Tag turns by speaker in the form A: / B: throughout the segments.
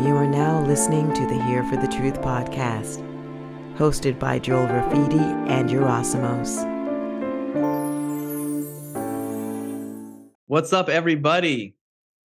A: You are now listening to the Here for the Truth podcast, hosted by Joel Rafidi and Yerasimos.
B: What's up, everybody?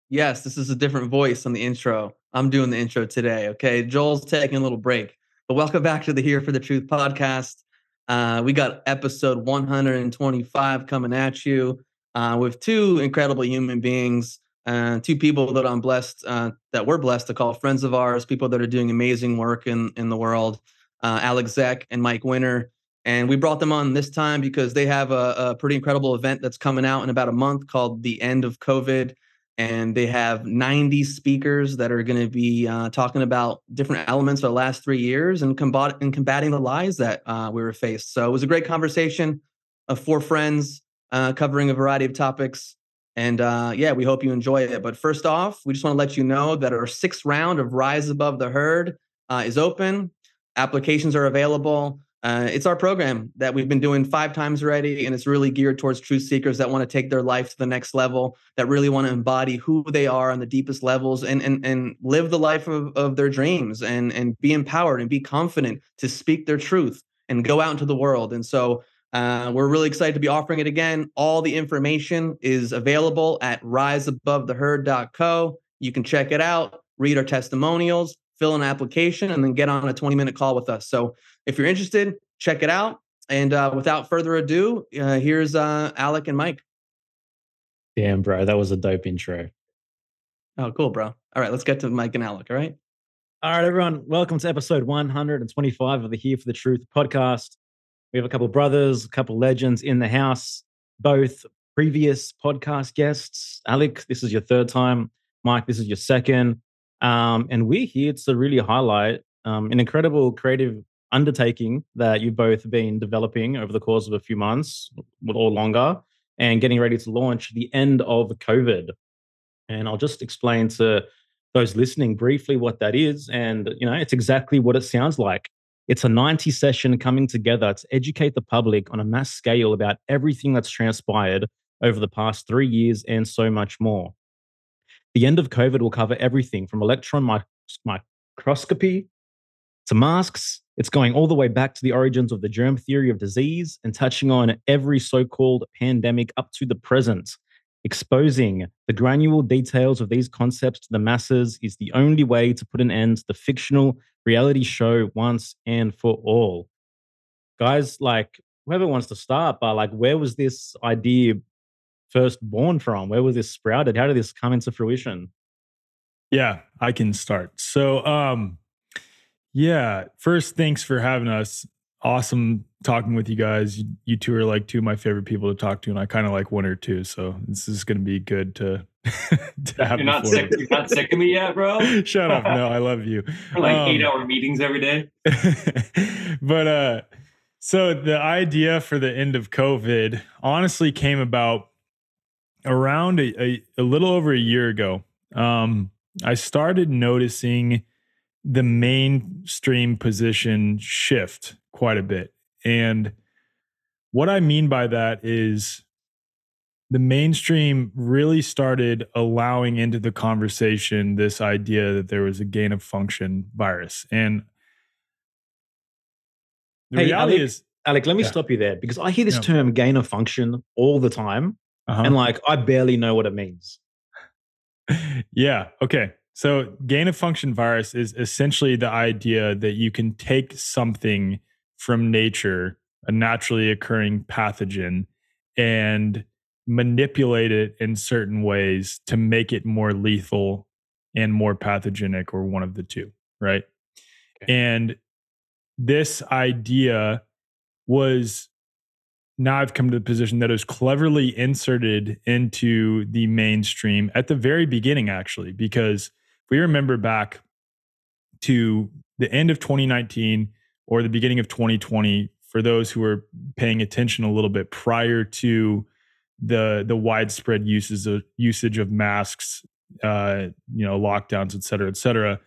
B: Yes, this is a different voice on the intro. I'm doing the intro today. Okay. Joel's taking a little break, but welcome back to the Here for the Truth podcast. Uh, we got episode 125 coming at you uh, with two incredible human beings, uh, two people that I'm blessed, uh, that we're blessed to call friends of ours, people that are doing amazing work in, in the world, uh, Alec Zeck and Mike Winner. And we brought them on this time because they have a, a pretty incredible event that's coming out in about a month called The End of COVID and they have 90 speakers that are going to be uh, talking about different elements of the last three years and, combat- and combating the lies that uh, we were faced. So it was a great conversation of four friends uh, covering a variety of topics. And uh, yeah, we hope you enjoy it. But first off, we just want to let you know that our sixth round of Rise Above the Herd uh, is open. Applications are available. Uh, it's our program that we've been doing five times already, and it's really geared towards truth seekers that want to take their life to the next level, that really want to embody who they are on the deepest levels, and and and live the life of, of their dreams, and and be empowered and be confident to speak their truth and go out into the world. And so uh, we're really excited to be offering it again. All the information is available at riseabovetheherd.co. You can check it out, read our testimonials, fill an application, and then get on a 20 minute call with us. So if you're interested, check it out. And uh, without further ado, uh, here's uh, Alec and Mike.
C: Damn, bro, that was a dope intro.
B: Oh, cool, bro. All right, let's get to Mike and Alec. All right.
C: All right, everyone. Welcome to episode 125 of the Here for the Truth podcast. We have a couple brothers, a couple legends in the house, both previous podcast guests. Alec, this is your third time. Mike, this is your second. Um, and we're here to really highlight um, an incredible creative undertaking that you've both been developing over the course of a few months or longer and getting ready to launch the end of COVID. And I'll just explain to those listening briefly what that is. And, you know, it's exactly what it sounds like. It's a 90 session coming together to educate the public on a mass scale about everything that's transpired over the past three years and so much more. The end of COVID will cover everything from electron microscopy to masks. It's going all the way back to the origins of the germ theory of disease and touching on every so called pandemic up to the present. Exposing the granular details of these concepts to the masses is the only way to put an end to the fictional reality show once and for all. Guys, like whoever wants to start, but like, where was this idea first born from? Where was this sprouted? How did this come into fruition?
D: Yeah, I can start. So, um, yeah. First, thanks for having us. Awesome talking with you guys. You, you two are like two of my favorite people to talk to, and I kind of like one or two. So this is going to be good to,
E: to have. You're not sick. You're not sick of me yet, bro.
D: Shut up. No, I love you.
E: For like um, eight hour meetings every day.
D: but uh, so the idea for the end of COVID honestly came about around a, a, a little over a year ago. Um, I started noticing the mainstream position shift quite a bit. And what I mean by that is the mainstream really started allowing into the conversation this idea that there was a gain of function virus. And
C: the hey, reality Alec, is Alec, let me yeah. stop you there because I hear this yeah. term gain of function all the time. Uh-huh. And like I barely know what it means.
D: yeah. Okay. So, gain of function virus is essentially the idea that you can take something from nature, a naturally occurring pathogen, and manipulate it in certain ways to make it more lethal and more pathogenic, or one of the two, right? Okay. And this idea was now I've come to the position that it was cleverly inserted into the mainstream at the very beginning, actually, because if we remember back to the end of 2019 or the beginning of 2020, for those who are paying attention a little bit prior to the the widespread uses of usage of masks, uh, you know, lockdowns, et cetera, et cetera,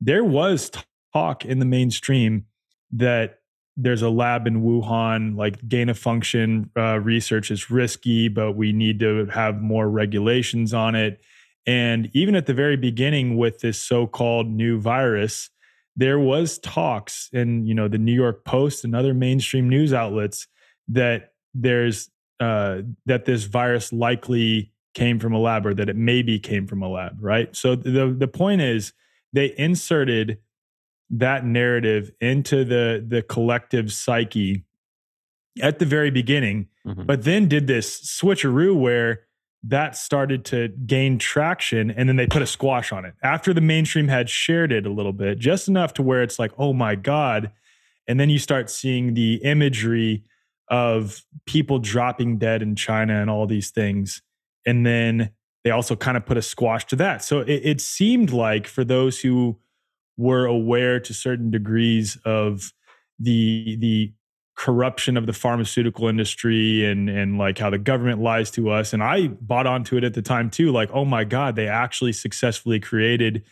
D: there was talk in the mainstream that there's a lab in Wuhan, like gain of function uh, research is risky, but we need to have more regulations on it. And even at the very beginning with this so-called new virus, there was talks in you know the New York Post and other mainstream news outlets that there's uh, that this virus likely came from a lab or that it maybe came from a lab, right? So the the point is they inserted that narrative into the the collective psyche at the very beginning, mm-hmm. but then did this switcheroo where that started to gain traction and then they put a squash on it. After the mainstream had shared it a little bit just enough to where it's like oh my god. And then you start seeing the imagery of people dropping dead in china and all these things. And then they also kind of put a squash to that. So it, it seemed like for those who were aware to certain degrees of the the corruption of the pharmaceutical industry and and like how the government lies to us. And i bought onto it at the time too like oh my god they actually successfully created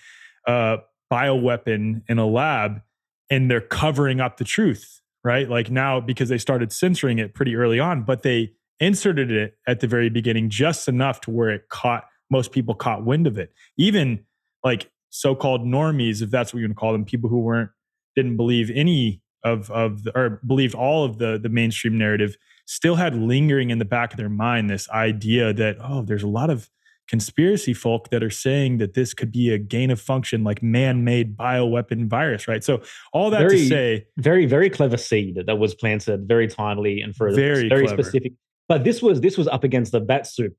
D: a bioweapon in a lab and they're covering up the truth right? Like now because they started censoring it pretty early on but they inserted it at the very beginning just enough to where it caught most people caught wind of it. Even like so-called normies if that's what you want to call them people who weren't didn't believe any of of the, or believed all of the the mainstream narrative still had lingering in the back of their mind this idea that oh there's a lot of conspiracy folk that are saying that this could be a gain of function like man-made bioweapon virus right so all that very, to say
C: very very clever seed that was planted very timely and for very very clever. specific but this was this was up against the bat soup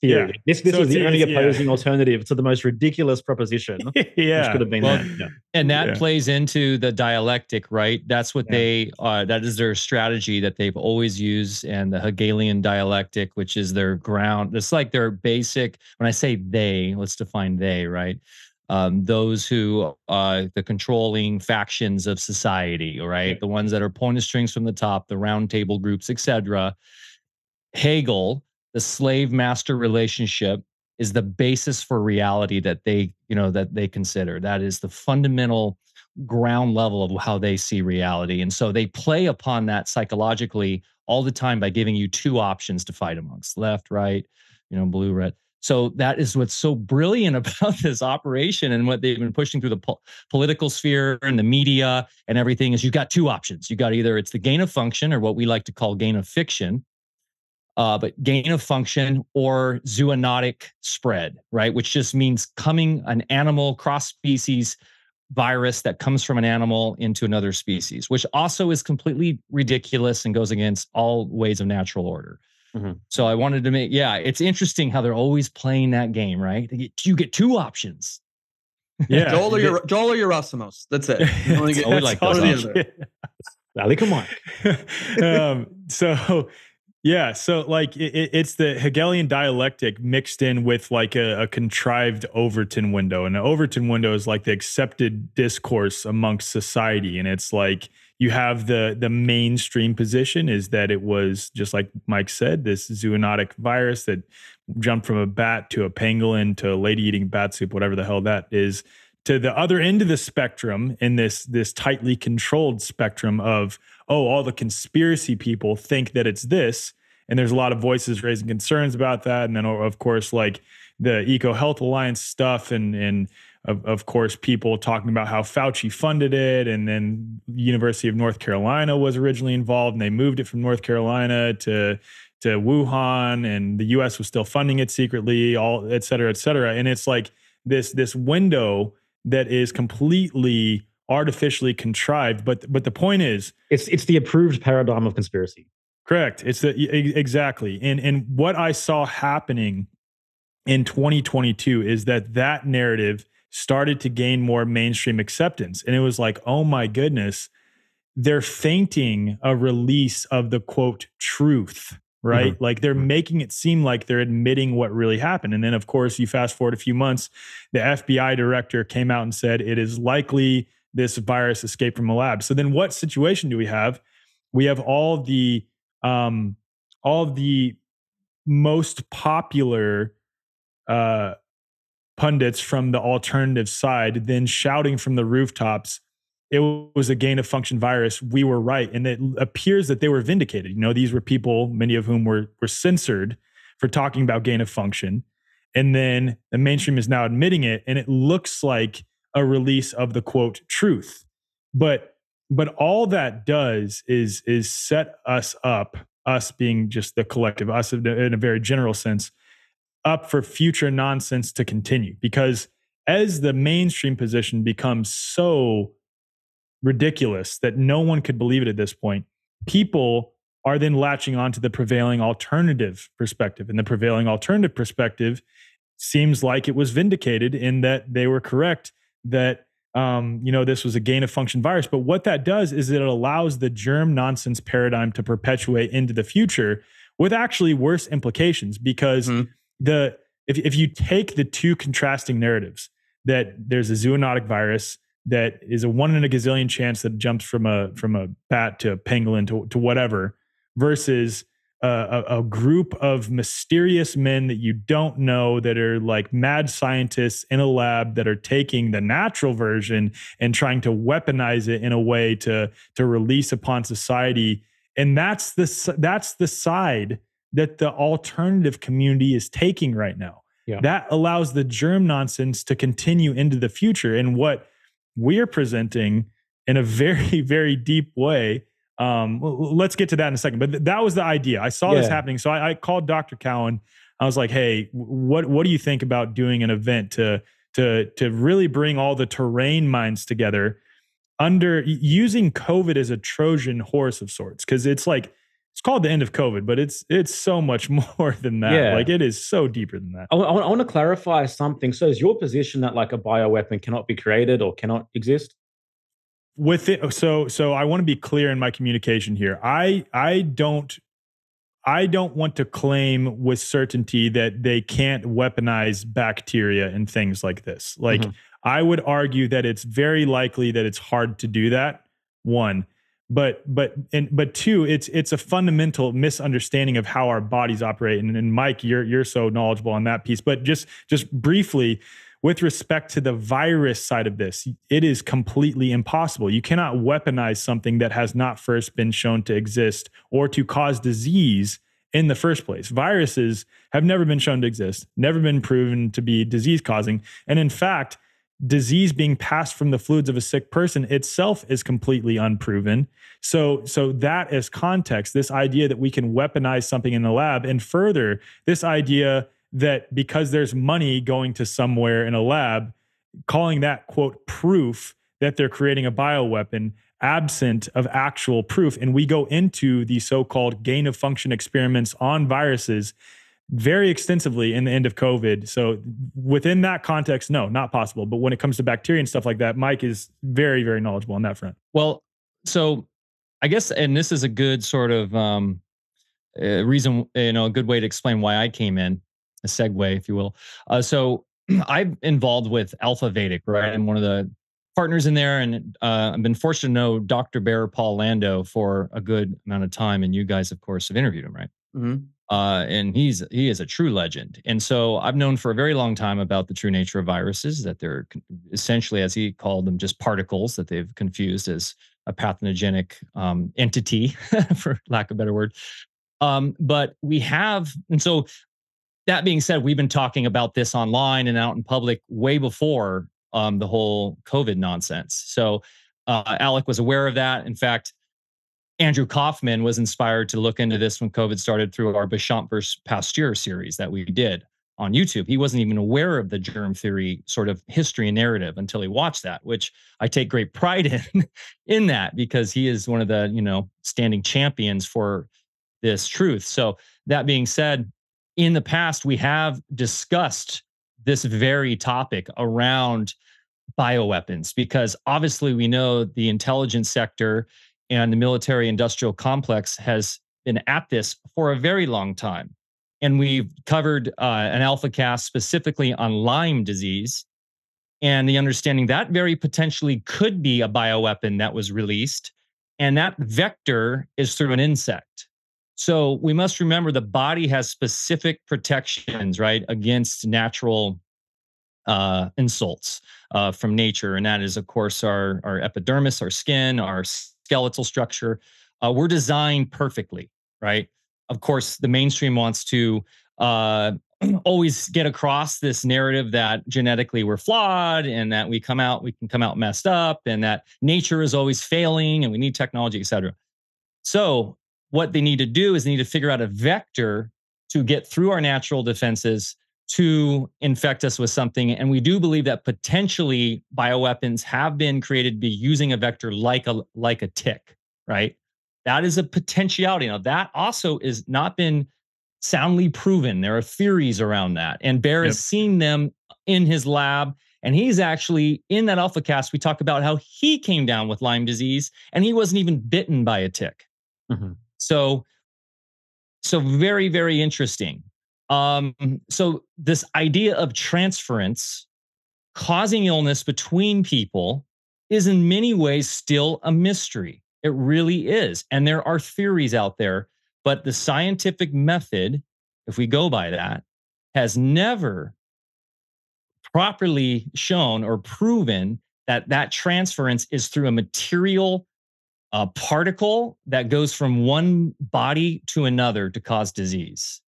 C: theory. Yeah. This this so was the only opposing yeah. alternative to the most ridiculous proposition.
D: yeah,
C: which could have been well, that. Yeah.
F: And that plays into the dialectic, right? That's what they uh, that is their strategy that they've always used, and the Hegelian dialectic, which is their ground. It's like their basic. When I say they, let's define they, right? Um, those who uh, the controlling factions of society, right? The ones that are pulling strings from the top, the round table groups, etc. Hegel the slave master relationship is the basis for reality that they you know that they consider. That is the fundamental ground level of how they see reality. And so they play upon that psychologically all the time by giving you two options to fight amongst left right you know blue red. So that is what's so brilliant about this operation and what they've been pushing through the po- political sphere and the media and everything is you've got two options. You got either it's the gain of function or what we like to call gain of fiction uh, but gain of function or zoonotic spread, right? Which just means coming an animal cross species virus that comes from an animal into another species, which also is completely ridiculous and goes against all ways of natural order. Mm-hmm. So I wanted to make, yeah, it's interesting how they're always playing that game, right? Get, you get two options.
B: Yeah, Joel or your Joel or Yerasimos. That's it. You only get, oh, we like those.
C: Ali, come on.
D: um, so yeah, so like it, it's the Hegelian dialectic mixed in with like a, a, contrived Overton window, and the Overton window is like the accepted discourse amongst society, and it's like you have the the mainstream position is that it was just like Mike said, this zoonotic virus that jumped from a bat to a pangolin to a lady eating bat soup, whatever the hell that is, to the other end of the spectrum in this this tightly controlled spectrum of oh all the conspiracy people think that it's this. And there's a lot of voices raising concerns about that. And then of course like the eco health alliance stuff and and of, of course people talking about how fauci funded it. And then university of north carolina was originally involved and they moved it from north carolina to to wuhan and the us was still funding it secretly all et cetera et cetera. And it's like this this window that is completely artificially contrived. But but the point is,
C: it's it's the approved paradigm of conspiracy.
D: Correct. It's the exactly. And and what I saw happening in 2022 is that that narrative started to gain more mainstream acceptance, and it was like, oh my goodness, they're fainting a release of the quote truth right? Mm-hmm. Like they're making it seem like they're admitting what really happened. And then, of course, you fast forward a few months, the FBI director came out and said it is likely this virus escaped from a lab. So then, what situation do we have? We have all the um, all the most popular uh, pundits from the alternative side then shouting from the rooftops it was a gain of function virus. We were right. And it appears that they were vindicated. You know, these were people, many of whom were, were censored for talking about gain of function. And then the mainstream is now admitting it, and it looks like a release of the quote truth. But but all that does is is set us up, us being just the collective, us in a very general sense, up for future nonsense to continue. Because as the mainstream position becomes so ridiculous that no one could believe it at this point, people are then latching on to the prevailing alternative perspective. And the prevailing alternative perspective seems like it was vindicated in that they were correct that um, you know this was a gain of function virus. But what that does is it allows the germ nonsense paradigm to perpetuate into the future with actually worse implications because mm-hmm. the if if you take the two contrasting narratives that there's a zoonotic virus that is a one in a gazillion chance that jumps from a from a bat to a pangolin to, to whatever versus a, a, group of mysterious men that you don't know that are like mad scientists in a lab that are taking the natural version and trying to weaponize it in a way to to release upon society. And that's the that's the side that the alternative community is taking right now. Yeah. that allows the germ nonsense to continue into the future. And what we're presenting in a very very deep way um, let's get to that in a second. But th- that was the idea. I saw yeah. this happening, so I, I, called Dr. Cowan. I was like, "Hey, what what do you think about doing an event to to to really bring all the terrain minds together under using COVID as a Trojan horse of sorts? Because it's like." It's called the end of COVID, but it's it's so much more than that. Yeah. Like it is so deeper than that.
C: I, I, I want to clarify something. So, is your position that like a bioweapon cannot be created or cannot exist?
D: with it so so i want to be clear in my communication here i i don't i don't want to claim with certainty that they can't weaponize bacteria and things like this like mm-hmm. i would argue that it's very likely that it's hard to do that one but but and but two it's it's a fundamental misunderstanding of how our bodies operate and, and mike you're you're so knowledgeable on that piece but just just briefly with respect to the virus side of this, it is completely impossible. You cannot weaponize something that has not first been shown to exist or to cause disease in the first place. Viruses have never been shown to exist, never been proven to be disease causing. And in fact, disease being passed from the fluids of a sick person itself is completely unproven. So, so that is context, this idea that we can weaponize something in the lab, and further, this idea that because there's money going to somewhere in a lab, calling that quote proof that they're creating a bioweapon absent of actual proof. And we go into the so called gain of function experiments on viruses very extensively in the end of COVID. So within that context, no, not possible. But when it comes to bacteria and stuff like that, Mike is very, very knowledgeable on that front.
F: Well, so I guess, and this is a good sort of um, uh, reason, you know, a good way to explain why I came in a segue, if you will. Uh, so I'm involved with AlfaVedic, right? I'm one of the partners in there, and uh, I've been fortunate to know Dr. Bear Paul Lando for a good amount of time, and you guys, of course, have interviewed him, right? Mm-hmm. Uh, and he's he is a true legend. And so I've known for a very long time about the true nature of viruses, that they're essentially, as he called them, just particles that they've confused as a pathogenic um, entity, for lack of a better word. Um, but we have, and so that being said, we've been talking about this online and out in public way before um, the whole COVID nonsense. So uh, Alec was aware of that. In fact, Andrew Kaufman was inspired to look into this when COVID started through our Béchamp versus Pasteur series that we did on YouTube. He wasn't even aware of the germ theory sort of history and narrative until he watched that, which I take great pride in in that because he is one of the, you know, standing champions for this truth. So that being said, in the past, we have discussed this very topic around bioweapons because obviously we know the intelligence sector and the military industrial complex has been at this for a very long time. And we've covered uh, an alpha cast specifically on Lyme disease and the understanding that very potentially could be a bioweapon that was released. And that vector is through an insect. So we must remember the body has specific protections, right, against natural uh, insults uh, from nature, and that is, of course, our our epidermis, our skin, our skeletal structure. Uh, we're designed perfectly, right? Of course, the mainstream wants to uh, always get across this narrative that genetically we're flawed and that we come out we can come out messed up and that nature is always failing and we need technology, et cetera. So what they need to do is they need to figure out a vector to get through our natural defenses to infect us with something. And we do believe that potentially bioweapons have been created to be using a vector like a like a tick, right? That is a potentiality. Now that also is not been soundly proven. There are theories around that. And Bear yep. has seen them in his lab. And he's actually in that alpha cast. We talk about how he came down with Lyme disease and he wasn't even bitten by a tick. Mm-hmm. So, so very, very interesting. Um, so this idea of transference causing illness between people is in many ways still a mystery. It really is. And there are theories out there, but the scientific method, if we go by that, has never properly shown or proven that that transference is through a material a particle that goes from one body to another to cause disease.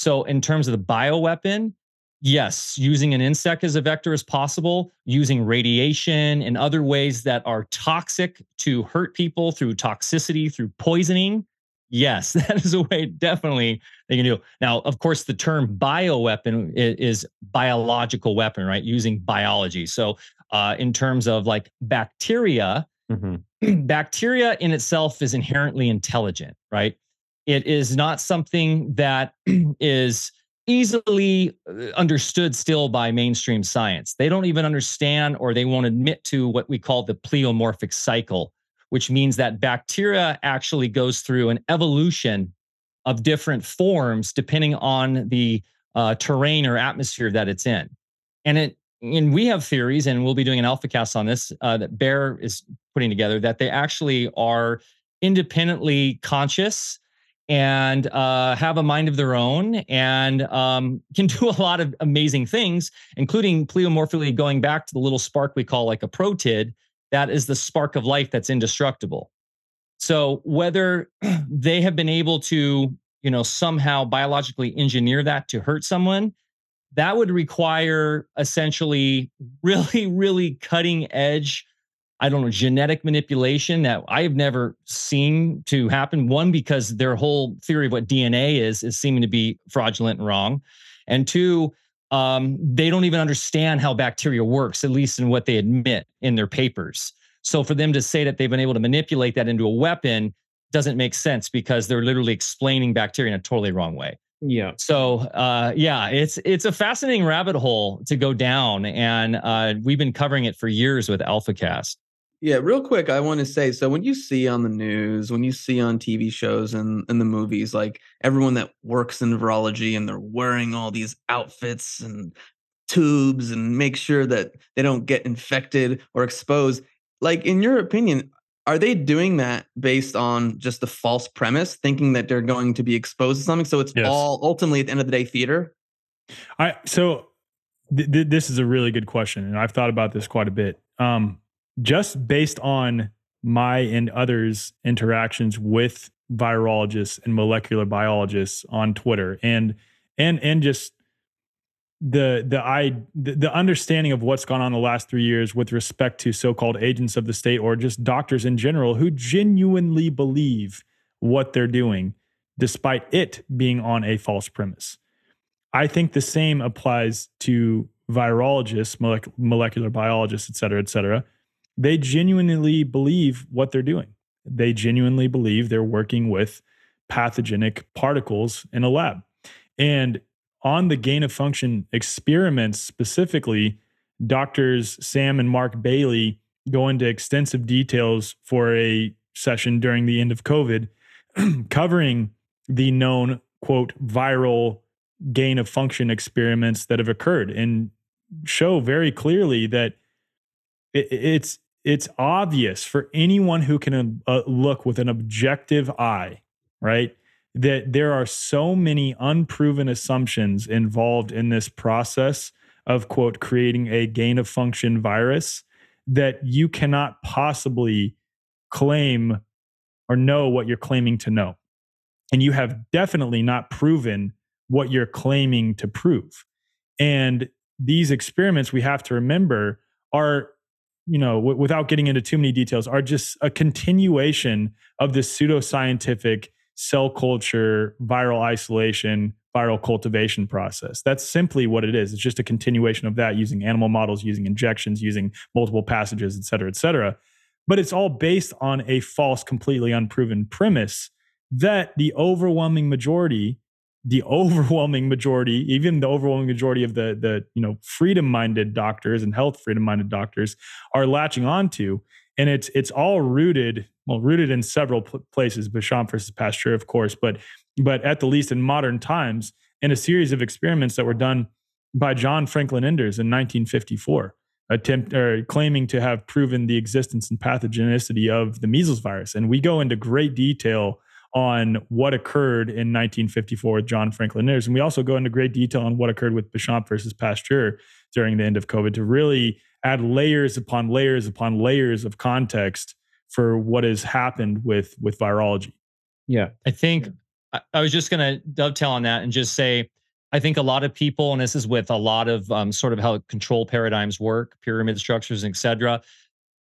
F: So, in terms of the bioweapon, yes, using an insect as a vector is possible, using radiation and other ways that are toxic to hurt people through toxicity, through poisoning. Yes, that is a way definitely they can do. Now, of course, the term bioweapon is, is biological weapon, right? Using biology. So, uh, in terms of like bacteria, Mm-hmm. Bacteria in itself is inherently intelligent, right? It is not something that is easily uh, understood still by mainstream science. They don't even understand or they won't admit to what we call the pleomorphic cycle, which means that bacteria actually goes through an evolution of different forms depending on the uh, terrain or atmosphere that it's in. And it and we have theories, and we'll be doing an alpha cast on this uh, that Bear is putting together that they actually are independently conscious and uh, have a mind of their own and um, can do a lot of amazing things, including pleomorphically going back to the little spark we call like a protit. That is the spark of life that's indestructible. So whether they have been able to, you know, somehow biologically engineer that to hurt someone that would require essentially really, really cutting edge, I don't know, genetic manipulation that I've never seen to happen. One, because their whole theory of what DNA is is seeming to be fraudulent and wrong. And two, um, they don't even understand how bacteria works, at least in what they admit in their papers. So for them to say that they've been able to manipulate that into a weapon doesn't make sense because they're literally explaining bacteria in a totally wrong way.
C: Yeah.
F: So uh, yeah, it's it's a fascinating rabbit hole to go down, and uh, we've been covering it for years with AlphaCast.
B: Yeah, real quick, I want to say so when you see on the news, when you see on TV shows and in the movies, like everyone that works in virology and they're wearing all these outfits and tubes and make sure that they don't get infected or exposed. Like, in your opinion, are they doing that based on just the false premise, thinking that they're going to be exposed to something? So it's yes. all ultimately at the end of the day theater.
D: I so th- th- this is a really good question, and I've thought about this quite a bit. Um, just based on my and others' interactions with virologists and molecular biologists on Twitter, and and and just the the i the, the understanding of what's gone on the last three years with respect to so-called agents of the state or just doctors in general who genuinely believe what they're doing despite it being on a false premise. I think the same applies to virologists molecular biologists et cetera et cetera they genuinely believe what they're doing. They genuinely believe they're working with pathogenic particles in a lab. And on the gain of function experiments specifically, doctors Sam and Mark Bailey go into extensive details for a session during the end of COVID, covering the known, quote, viral gain of function experiments that have occurred and show very clearly that it's it's obvious for anyone who can uh, look with an objective eye, right? that there are so many unproven assumptions involved in this process of quote creating a gain of function virus that you cannot possibly claim or know what you're claiming to know and you have definitely not proven what you're claiming to prove. And these experiments, we have to remember, are, you know, w- without getting into too many details, are just a continuation of this pseudoscientific cell culture, viral isolation, viral cultivation process. That's simply what it is. It's just a continuation of that using animal models, using injections, using multiple passages, et cetera, et cetera. But it's all based on a false, completely unproven premise that the overwhelming majority the overwhelming majority, even the overwhelming majority of the the you know freedom minded doctors and health freedom minded doctors are latching onto, and it's it's all rooted well rooted in several places, Béchamp versus Pasteur, of course, but but at the least in modern times, in a series of experiments that were done by John Franklin Enders in 1954, attempt or claiming to have proven the existence and pathogenicity of the measles virus, and we go into great detail on what occurred in 1954 with John Franklin Enders. And we also go into great detail on what occurred with Béchamp versus Pasteur during the end of COVID to really add layers upon layers upon layers of context for what has happened with with virology.
C: Yeah.
F: I think I, I was just going to dovetail on that and just say, I think a lot of people, and this is with a lot of um, sort of how control paradigms work, pyramid structures, et cetera.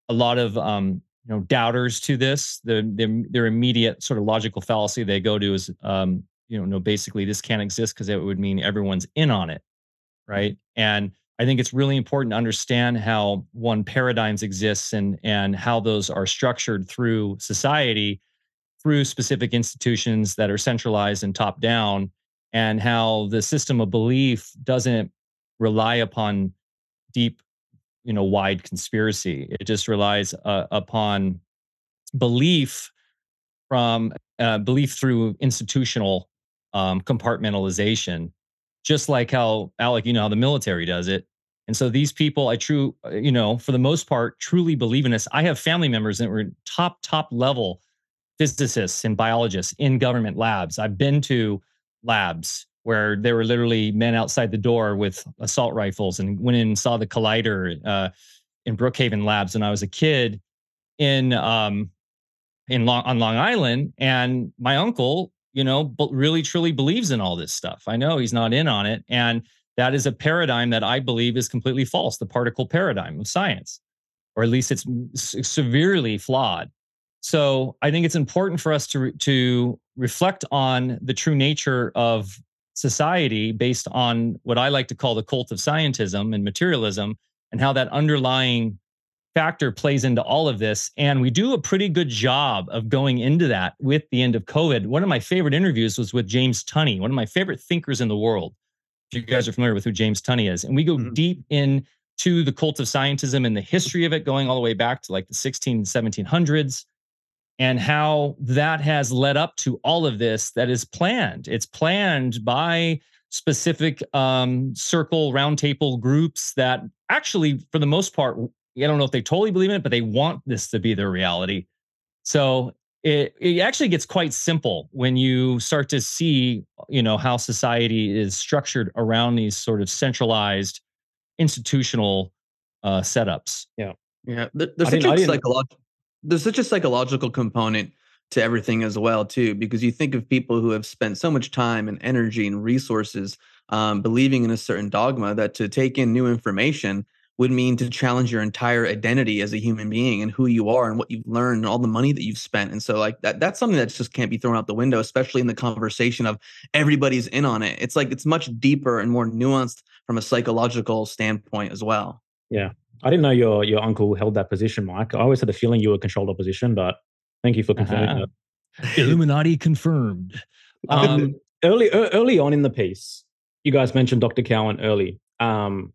F: A lot of um, you know doubters to this the, the their immediate sort of logical fallacy they go to is um you know no basically this can't exist because it would mean everyone's in on it right? And i think it's really important to understand how one paradigms exists and and how those are structured through society through specific institutions that are centralized and top down and how the system of belief doesn't rely upon deep you know wide conspiracy. It just relies uh, upon belief from uh, belief through institutional um, compartmentalization just like how alec you know how the military does it. And so these people i true uh, you know for the most part truly believe in this. I have family members that were top top level physicists and biologists in government labs. I've been to labs where there were literally men outside the door with assault rifles and went in and saw the collider uh, in Brookhaven Labs when I was a kid in um, in Long, on Long Island. And my uncle, you know, really truly believes in all this stuff. I know he's not in on it, and that is a paradigm that I believe is completely false. The particle paradigm of science, or at least it's severely flawed. So I think it's important for us to to reflect on the true nature of society based on what I like to call the cult of scientism and materialism and how that underlying factor plays into all of this. And we do a pretty good job of going into that with the end of COVID. One of my favorite interviews was with James Tunney, one of my favorite thinkers in the world. If you guys are familiar with who James Tunney is, and we go mm-hmm. deep into the cult of scientism and the history of it, going all the way back to like the 16, 1700s and how that has led up to all of this that is planned. It's planned by specific um, circle roundtable groups that actually, for the most part, I don't know if they totally believe in it, but they want this to be their reality. So it, it actually gets quite simple when you start to see, you know, how society is structured around these sort of centralized institutional uh, setups.
C: Yeah.
B: Yeah. There's such a psychological there's such a psychological component to everything as well too because you think of people who have spent so much time and energy and resources um, believing in a certain dogma that to take in new information would mean to challenge your entire identity as a human being and who you are and what you've learned and all the money that you've spent. And so like that that's something that just can't be thrown out the window especially in the conversation of everybody's in on it. It's like it's much deeper and more nuanced from a psychological standpoint as well.
C: Yeah I didn't know your your uncle held that position, Mike. I always had the feeling you were controlled opposition, but thank you for confirming uh-huh.
F: that. Illuminati confirmed.
C: Um, early early on in the piece, you guys mentioned Dr. Cowan early. Um,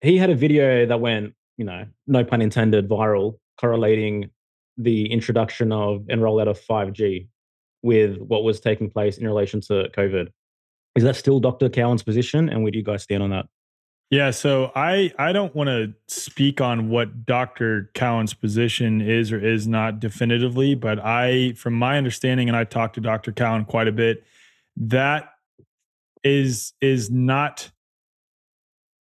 C: he had a video that went, you know, no pun intended, viral, correlating the introduction of and rollout of 5G with what was taking place in relation to COVID. Is that still Dr. Cowan's position? And where do you guys stand on that?
D: Yeah, so I I don't want to speak on what Dr. Cowan's position is or is not definitively, but I from my understanding and I talked to Dr. Cowan quite a bit, that is is not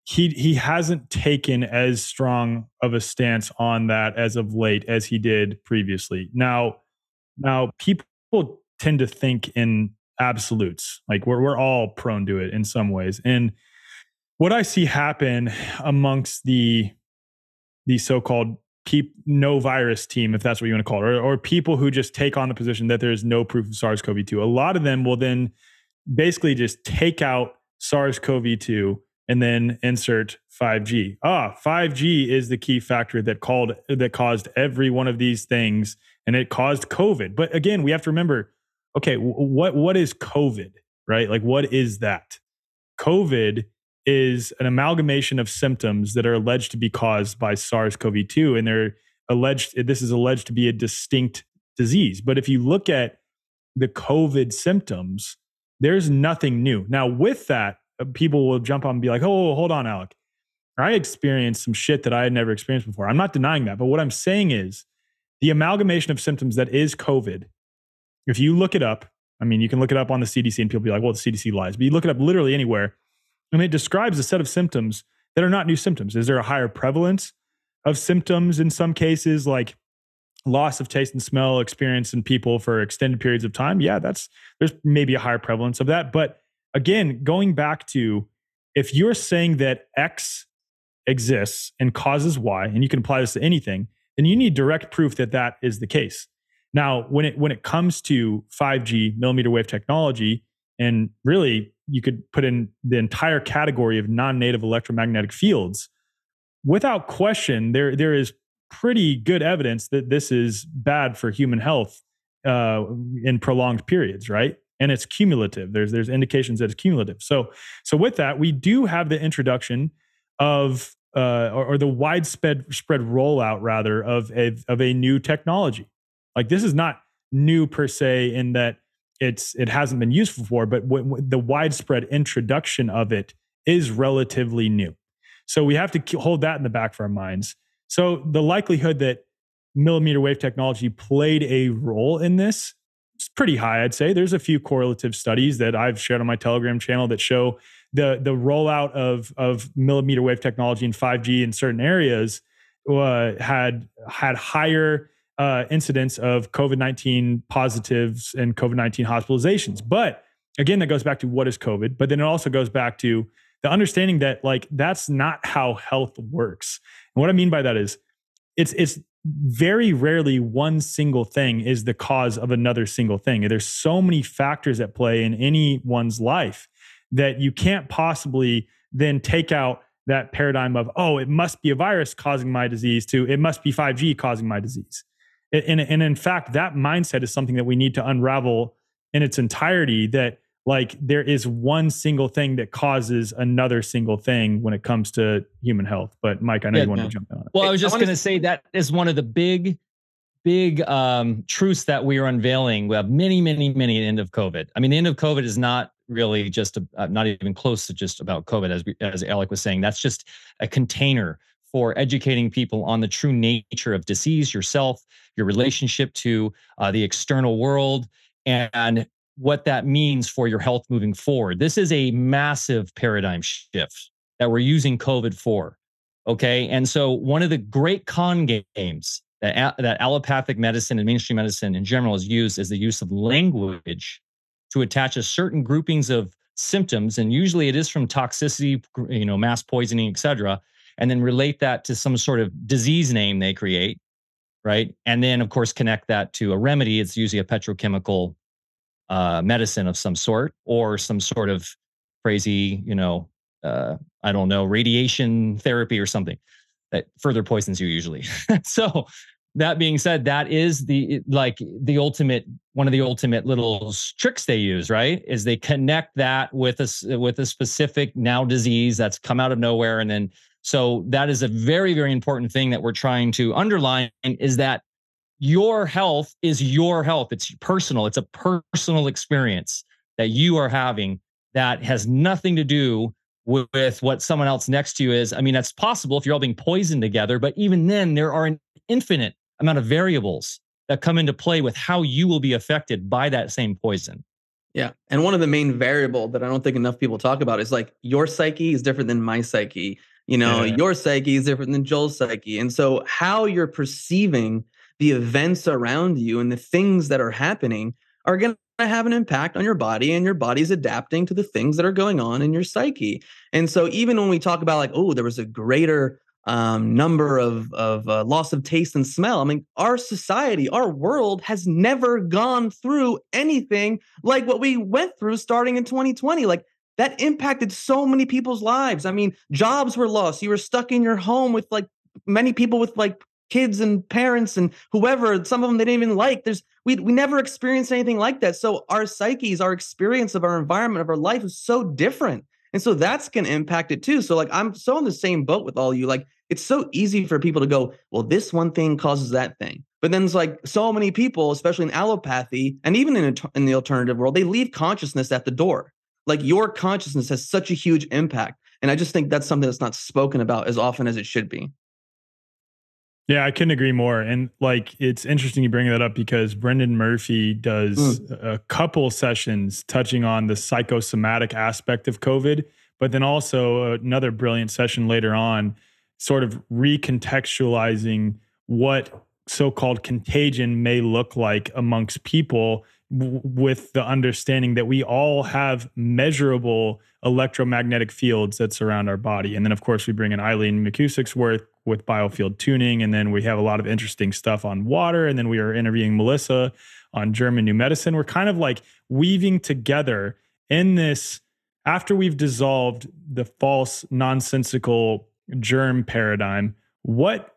D: he he hasn't taken as strong of a stance on that as of late as he did previously. Now now people tend to think in absolutes. Like we're we're all prone to it in some ways. And what I see happen amongst the the so-called keep no virus team, if that's what you want to call it, or, or people who just take on the position that there's no proof of SARS-CoV-2. A lot of them will then basically just take out SARS-CoV-2 and then insert 5G. Ah, 5G is the key factor that called that caused every one of these things, and it caused COVID. But again, we have to remember, okay, what what is COVID, right? Like, what is that? COVID is an amalgamation of symptoms that are alleged to be caused by SARS-CoV-2, and they're alleged. This is alleged to be a distinct disease. But if you look at the COVID symptoms, there's nothing new. Now, with that, uh, people will jump on and be like, "Oh, hold on, Alec." I experienced some shit that I had never experienced before. I'm not denying that, but what I'm saying is the amalgamation of symptoms that is COVID. If you look it up, I mean, you can look it up on the CDC and people be like, "Well, the CDC lies," but you look it up literally anywhere, and it describes a set of symptoms that are not new symptoms. Is there a higher prevalence of symptoms in some cases, like loss of taste and smell experience in people for extended periods of time? Yeah, that's there's maybe a higher prevalence of that, but again, going back to if you're saying that X exists and causes Y, and you can apply this to anything, then you need direct proof that that is the case. Now, when it when it comes to 5G millimeter wave technology, and really you could put in the entire category of non-native electromagnetic fields, without question, there there is pretty good evidence that this is bad for human health uh, in prolonged periods, right? and it's cumulative. There's there's indications that it's cumulative. So so with that, we do have the introduction of uh, or, or, the widespread spread rollout rather of a of a new technology. Like this is not new per se in that it's it hasn't been used before, but w- w- the widespread introduction of it is relatively new. So we have to hold that in the back of our minds. So the likelihood that millimeter wave technology played a role in this is pretty high, I'd say. There's a few correlative studies that I've shared on my Telegram channel that show the the rollout of of millimeter wave technology and 5G in certain areas uh, had had higher uh, incidence of COVID 19 positives and COVID 19 hospitalizations. But again, that goes back to what is COVID, but then it also goes back to the understanding that like that's not how health works. And what I mean by that is it's it's very rarely one single thing is the cause of another single thing. There's so many factors at play in anyone's life that you can't possibly then take out that paradigm of, oh, it must be a virus causing my disease to it must be 5G causing my disease. And, and in fact, that mindset is something that we need to unravel in its entirety that like there is one single thing that causes another single thing when it comes to human health. But Mike, I know yeah, you want to jump on it.
F: Well, I was just going to say that is one of the big, big um, truths that we are unveiling. We have many, many, many end of COVID. I mean, the end of COVID is not really just a, uh, not even close to just about COVID, as we, as Alec was saying. That's just a container for educating people on the true nature of disease, yourself, your relationship to uh, the external world, and what that means for your health moving forward. This is a massive paradigm shift that we're using COVID for. Okay. And so, one of the great con games that, that allopathic medicine and mainstream medicine in general is used is the use of language to attach a certain groupings of symptoms. And usually it is from toxicity, you know, mass poisoning, et cetera, and then relate that to some sort of disease name they create. Right. And then, of course, connect that to a remedy. It's usually a petrochemical uh, medicine of some sort or some sort of crazy, you know, uh, I don't know, radiation therapy or something that further poisons you usually. so that being said, that is the like the ultimate one of the ultimate little tricks they use, right? Is they connect that with a with a specific now disease that's come out of nowhere, and then so that is a very very important thing that we're trying to underline is that your health is your health. It's personal. It's a personal experience that you are having that has nothing to do with, what someone else next to you is. I mean, that's possible if you're all being poisoned together, but even then, there are an infinite amount of variables that come into play with how you will be affected by that same poison.
B: Yeah. And one of the main variable that I don't think enough people talk about is like your psyche is different than my psyche. You know, yeah. your psyche is different than Joel's psyche. And so how you're perceiving the events around you and the things that are happening are going to have an impact on your body and your body's adapting to the things that are going on in your psyche. And so even when we talk about like, oh, there was a greater um, number of of uh, loss of taste and smell. I mean, our society, our world has never gone through anything like what we went through starting in 2020. Like that impacted so many people's lives. I mean, jobs were lost. You were stuck in your home with like many people with like kids and parents and whoever. Some of them they didn't even like. There's we we never experienced anything like that. So our psyches, our experience of our environment, of our life is so different. And so that's going to impact it too. So like I'm so in the same boat with all you. Like it's so easy for people to go, well, this one thing causes that thing. But then it's like so many people, especially in allopathy and even in, in the alternative world, they leave consciousness at the door. Like your consciousness has such a huge impact. And I just think that's something that's not spoken about as often as it should be.
D: Yeah, I couldn't agree more. And like, it's interesting you bring that up because Brendan Murphy does mm. a couple sessions touching on the psychosomatic aspect of COVID, but then also another brilliant session later on, sort of recontextualizing what so called contagion may look like amongst people with the understanding that we all have measurable electromagnetic fields that surround our body. And then, of course, we bring in Eileen McCusick's work with biofield tuning. And then we have a lot of interesting stuff on water. And then we are interviewing Melissa on German new medicine. We're kind of like weaving together in this after we've dissolved the false, nonsensical germ paradigm. What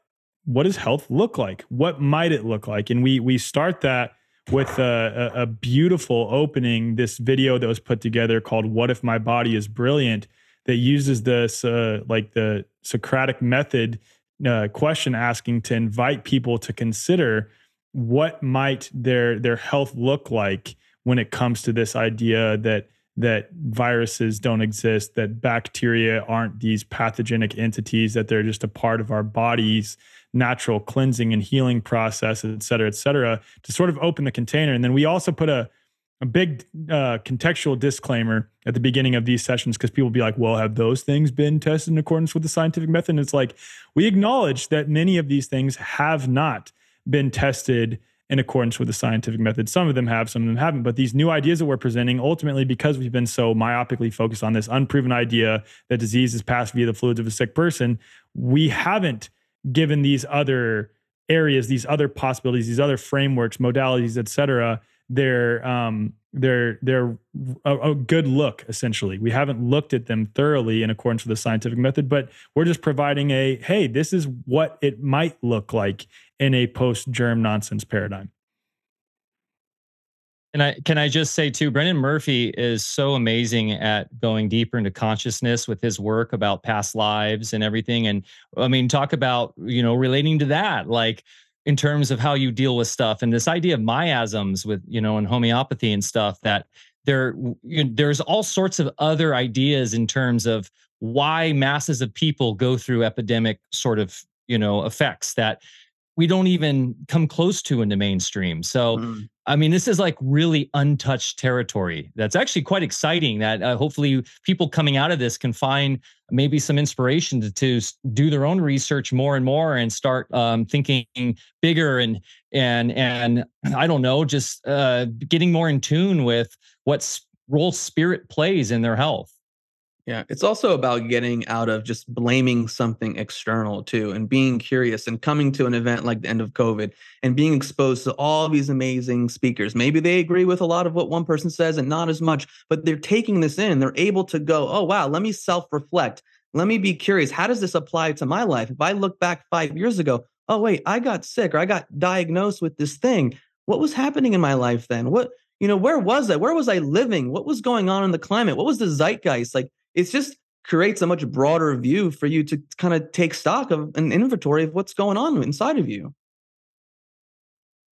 D: what does health look like? What might it look like? And we we start that with a, a, beautiful opening. This video that was put together called "What If My Body Is Brilliant." that uses this uh, like the Socratic method uh, question asking to invite people to consider what might their their health look like when it comes to this idea that that viruses don't exist that bacteria aren't these pathogenic entities that they're just a part of our body's natural cleansing and healing process et cetera et cetera to sort of open the container and then we also put a a big uh, contextual disclaimer at the beginning of these sessions because people be like, well, have those things been tested in accordance with the scientific method? And it's like, we acknowledge that many of these things have not been tested in accordance with the scientific method. Some of them have, some of them haven't. But these new ideas that we're presenting, ultimately, because we've been so myopically focused on this unproven idea that disease is passed via the fluids of a sick person, we haven't given these other areas, these other possibilities, these other frameworks, modalities, et cetera, they're um, they're they're a, a, good look essentially. We haven't looked at them thoroughly in accordance with the scientific method, but we're just providing a hey, this is what it might look like in a post germ nonsense paradigm.
F: And I can I just say too, Brendan Murphy is so amazing at going deeper into consciousness with his work about past lives and everything. And I mean, talk about you know relating to that, like in terms of how you deal with stuff and this idea of miasms with you know and homeopathy and stuff that there you know, there's all sorts of other ideas in terms of why masses of people go through epidemic sort of you know effects that we don't even come close to in the mainstream so mm. I mean, this is like really untouched territory. That's actually quite exciting. That uh, hopefully people coming out of this can find maybe some inspiration to, to do their own research more and more and start um, thinking bigger and and and I don't know, just uh, getting more in tune with what role spirit plays in their health.
B: Yeah, it's also about getting out of just blaming something external too and being curious and coming to an event like the end of COVID and being exposed to all these amazing speakers. Maybe they agree with a lot of what one person says and not as much, but they're taking this in. They're able to go, oh, wow, let me self reflect. Let me be curious. How does this apply to my life? If I look back five years ago, oh, wait, I got sick or I got diagnosed with this thing. What was happening in my life then? What, you know, where was I? Where was I living? What was going on in the climate? What was the zeitgeist? Like, it's just creates a much broader view for you to kind of take stock of an inventory of what's going on inside of you.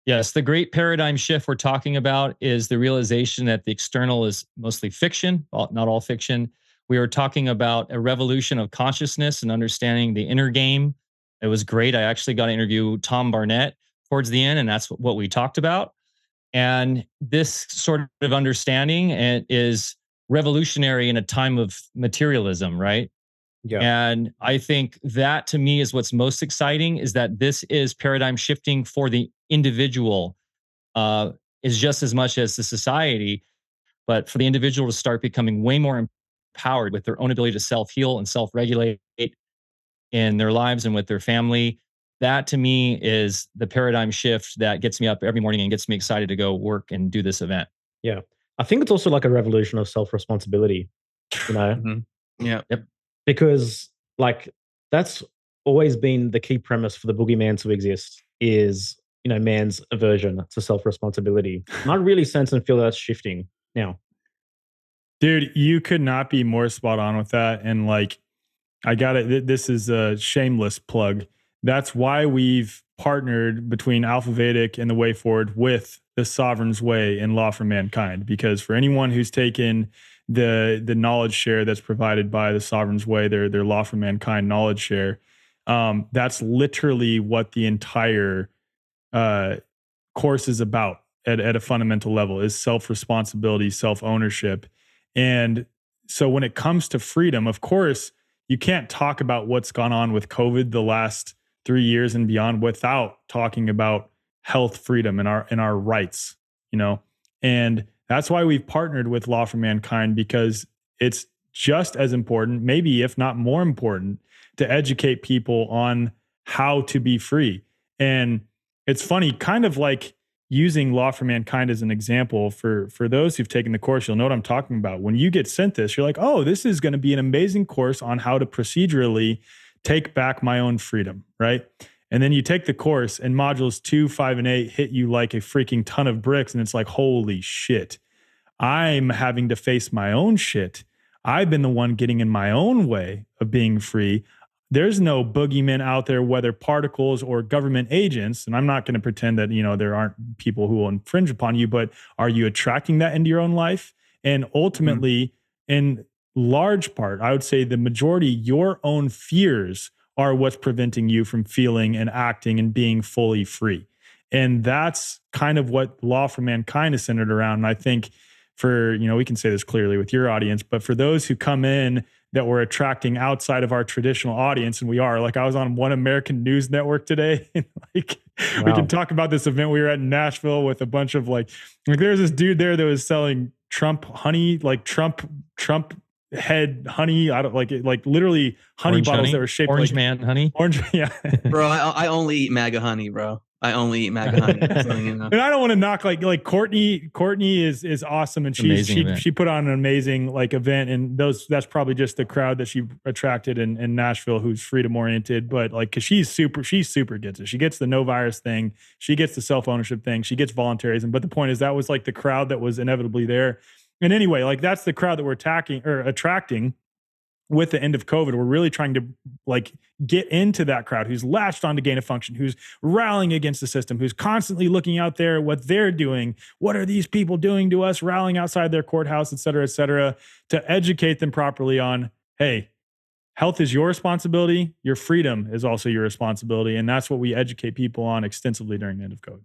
F: Yes, the great paradigm shift we're talking about is the realization that the external is mostly fiction, not all fiction. We are talking about a revolution of consciousness and understanding the inner game. It was great. I actually got to interview Tom Barnett towards the end, and that's what we talked about. And this sort of understanding is revolutionary in a time of materialism, right? Yeah. And I think that to me is what's most exciting is that this is paradigm shifting for the individual. Uh, is just as much as the society. But for the individual to start becoming way more empowered with their own ability to self heal and self regulate in their lives and with their family, that to me is the paradigm shift that gets me up every morning and gets me excited to go work and do this event.
C: Yeah. I think it's also like a revolution of self responsibility, you know?
B: Mm-hmm. Yeah.
F: Yep.
C: Because like that's always been the key premise for the boogeyman to exist is, you know, man's aversion to self responsibility. And I really sense and feel that's shifting now.
D: Dude, you could not be more spot on with that. And like, I got it. This is a shameless plug. That's why we've partnered between AlfaVedic and the Way Forward with the Sovereign's Way and Law for Mankind. Because for anyone who's taken the the knowledge share that's provided by the Sovereign's Way, their their Law for Mankind knowledge share, um, that's literally what the entire uh, course is about at, at a fundamental level is self responsibility, self ownership, and so when it comes to freedom, of course, you can't talk about what's gone on with COVID the last three years and beyond without talking about health freedom and our and our rights you know? And that's why we've partnered with law for mankind because it's just as important maybe if not more important to educate people on how to be free. And it's funny kind of like using law for mankind as an example for for those who've taken the course you'll know what i'm talking about. When you get sent this you're like oh this is going to be an amazing course on how to procedurally take back my own freedom, right? And then you take the course, and modules two, five, and eight hit you like a freaking ton of bricks. And it's like, holy shit, I'm having to face my own shit. I've been the one getting in my own way of being free. There's no boogeymen out there, whether particles or government agents. And I'm not going to pretend that, you know, there aren't people who will infringe upon you, but are you attracting that into your own life? And ultimately, mm-hmm. in large part, I would say the majority, your own fears are what's preventing you from feeling and acting and being fully free. And that's kind of what Law for Mankind is centered around. And I think for, you know, we can say this clearly with your audience, but for those who come in that we're attracting outside of our traditional audience, and we are, like I was on one American news network today, and like wow. we can talk about this event. We were at Nashville with a bunch of like, like there's this dude there that was selling Trump honey, like Trump, Trump head honey. I don't like it, like literally honey orange bottles honey? that were shaped
F: orange
D: like
F: man honey.
D: Orange, yeah.
B: bro, I, I only eat MAGA honey, bro. I only eat MAGA honey.
D: And I don't want to knock like like Courtney. Courtney is is awesome, and she she event. she put on an amazing like event, and those that's probably just the crowd that she attracted in, in Nashville, who's freedom oriented. But like, cause she's super, she super gets it. She gets the no virus thing. She gets the self ownership thing. She gets voluntarism. But the point is, that was like the crowd that was inevitably there. And anyway, like that's the crowd that we're attacking or attracting with the end of COVID. We're really trying to like get into that crowd who's latched onto gain of function, who's rallying against the system, who's constantly looking out there what they're doing. What are these people doing to us, rallying outside their courthouse, et cetera, et cetera, to educate them properly on, hey, health is your responsibility. Your freedom is also your responsibility. And that's what we educate people on extensively during the end of COVID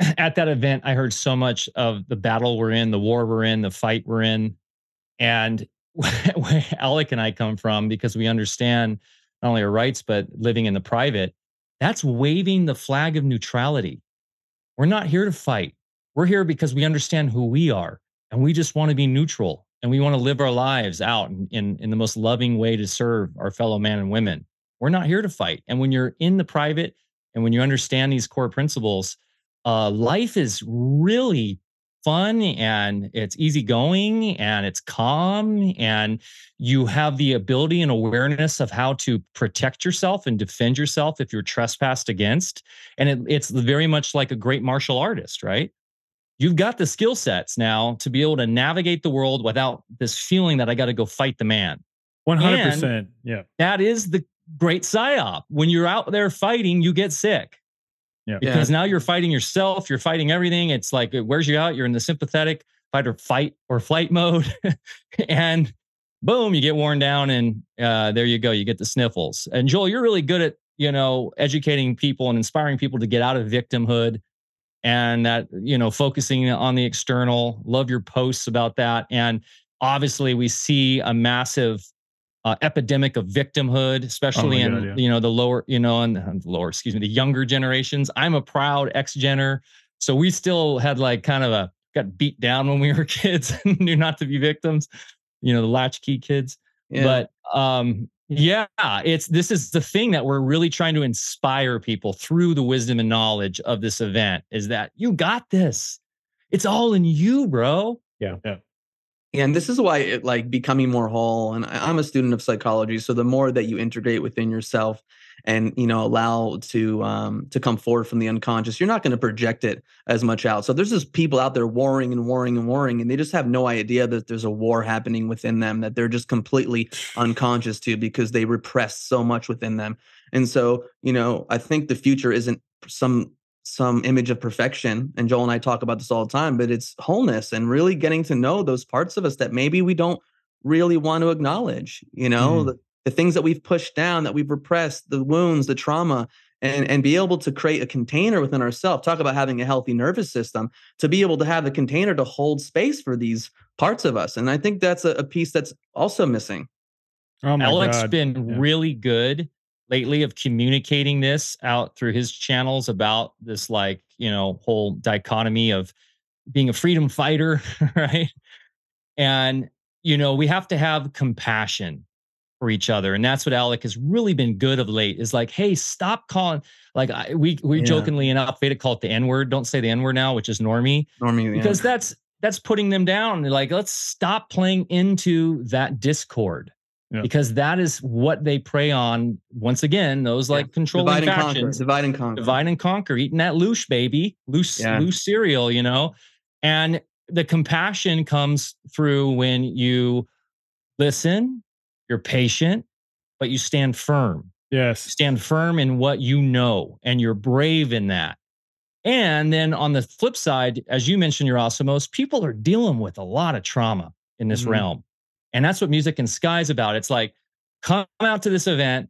F: at that event, I heard so much of the battle we're in, the war we're in, the fight we're in, and where Alec and I come from, because we understand not only our rights but living in the private. That's waving the flag of neutrality. We're not here to fight. We're here because we understand who we are, and we just want to be neutral, and we want to live our lives out in, in, in the most loving way to serve our fellow men and women. We're not here to fight. And when you're in the private, and when you understand these core principles uh, life is really fun and it's easygoing and it's calm and you have the ability and awareness of how to protect yourself and defend yourself if you're trespassed against. And it, it's very much like a great martial artist right? You've got the skill sets now to be able to navigate the world without this feeling that i got to go fight the man.
D: 100% and yeah.
F: that is the great psyop when you're out there fighting you get sick
D: yeah.
F: Because yeah. now you're fighting yourself, you're fighting everything. It's like it wears you out. You're in the sympathetic fight or fight or flight mode. and boom, you get worn down and uh, there you go. You get the sniffles. And Joel, you're really good at, you know, educating people and inspiring people to get out of victimhood and that, you know, focusing on the external. Love your posts about that. And obviously we see a massive uh, epidemic of victimhood, especially oh in God, yeah. you know the lower, you know, and the lower, excuse me, the younger generations. I'm a proud ex-gener. So we still had like kind of a got beat down when we were kids and knew not to be victims, you know, the latchkey kids. Yeah. But um, yeah, it's this is the thing that we're really trying to inspire people through the wisdom and knowledge of this event is that you got this. It's all in you, bro.
C: Yeah. Yeah
B: and this is why it like becoming more whole and i'm a student of psychology so the more that you integrate within yourself and you know allow to um to come forward from the unconscious you're not going to project it as much out. So there's just people out there warring and warring and warring and they just have no idea that there's a war happening within them that they're just completely unconscious to because they repress so much within them. And so you know i think the future isn't some some image of perfection. And Joel and I talk about this all the time, but it's wholeness and really getting to know those parts of us that maybe we don't really want to acknowledge, you know, mm. the, the things that we've pushed down, that we've repressed, the wounds, the trauma, and, and be able to create a container within ourselves. Talk about having a healthy nervous system to be able to have a container to hold space for these parts of us. And I think that's a, a piece that's also missing.
F: Oh Alex God. been yeah. really good lately of communicating this out through his channels about this like you know whole dichotomy of being a freedom fighter right and you know we have to have compassion for each other and that's what alec has really been good of late is like hey stop calling like I, we we yeah. jokingly enough Veda call it the n word don't say the n word now which is normie
B: normie
F: because yeah. that's that's putting them down like let's stop playing into that discord yeah. because that is what they prey on. Once again, those like yeah. controlling divide factions,
B: conquer. divide and conquer,
F: divide and conquer, eating that loose baby, loose yeah. loose cereal, you know. And the compassion comes through when you listen, you're patient, but you stand firm.
D: Yes,
F: you stand firm in what you know, and you're brave in that. And then on the flip side, as you mentioned, Yerasimos, people are dealing with a lot of trauma in this mm-hmm. realm. And that's what Music & Sky is about. It's like, come out to this event,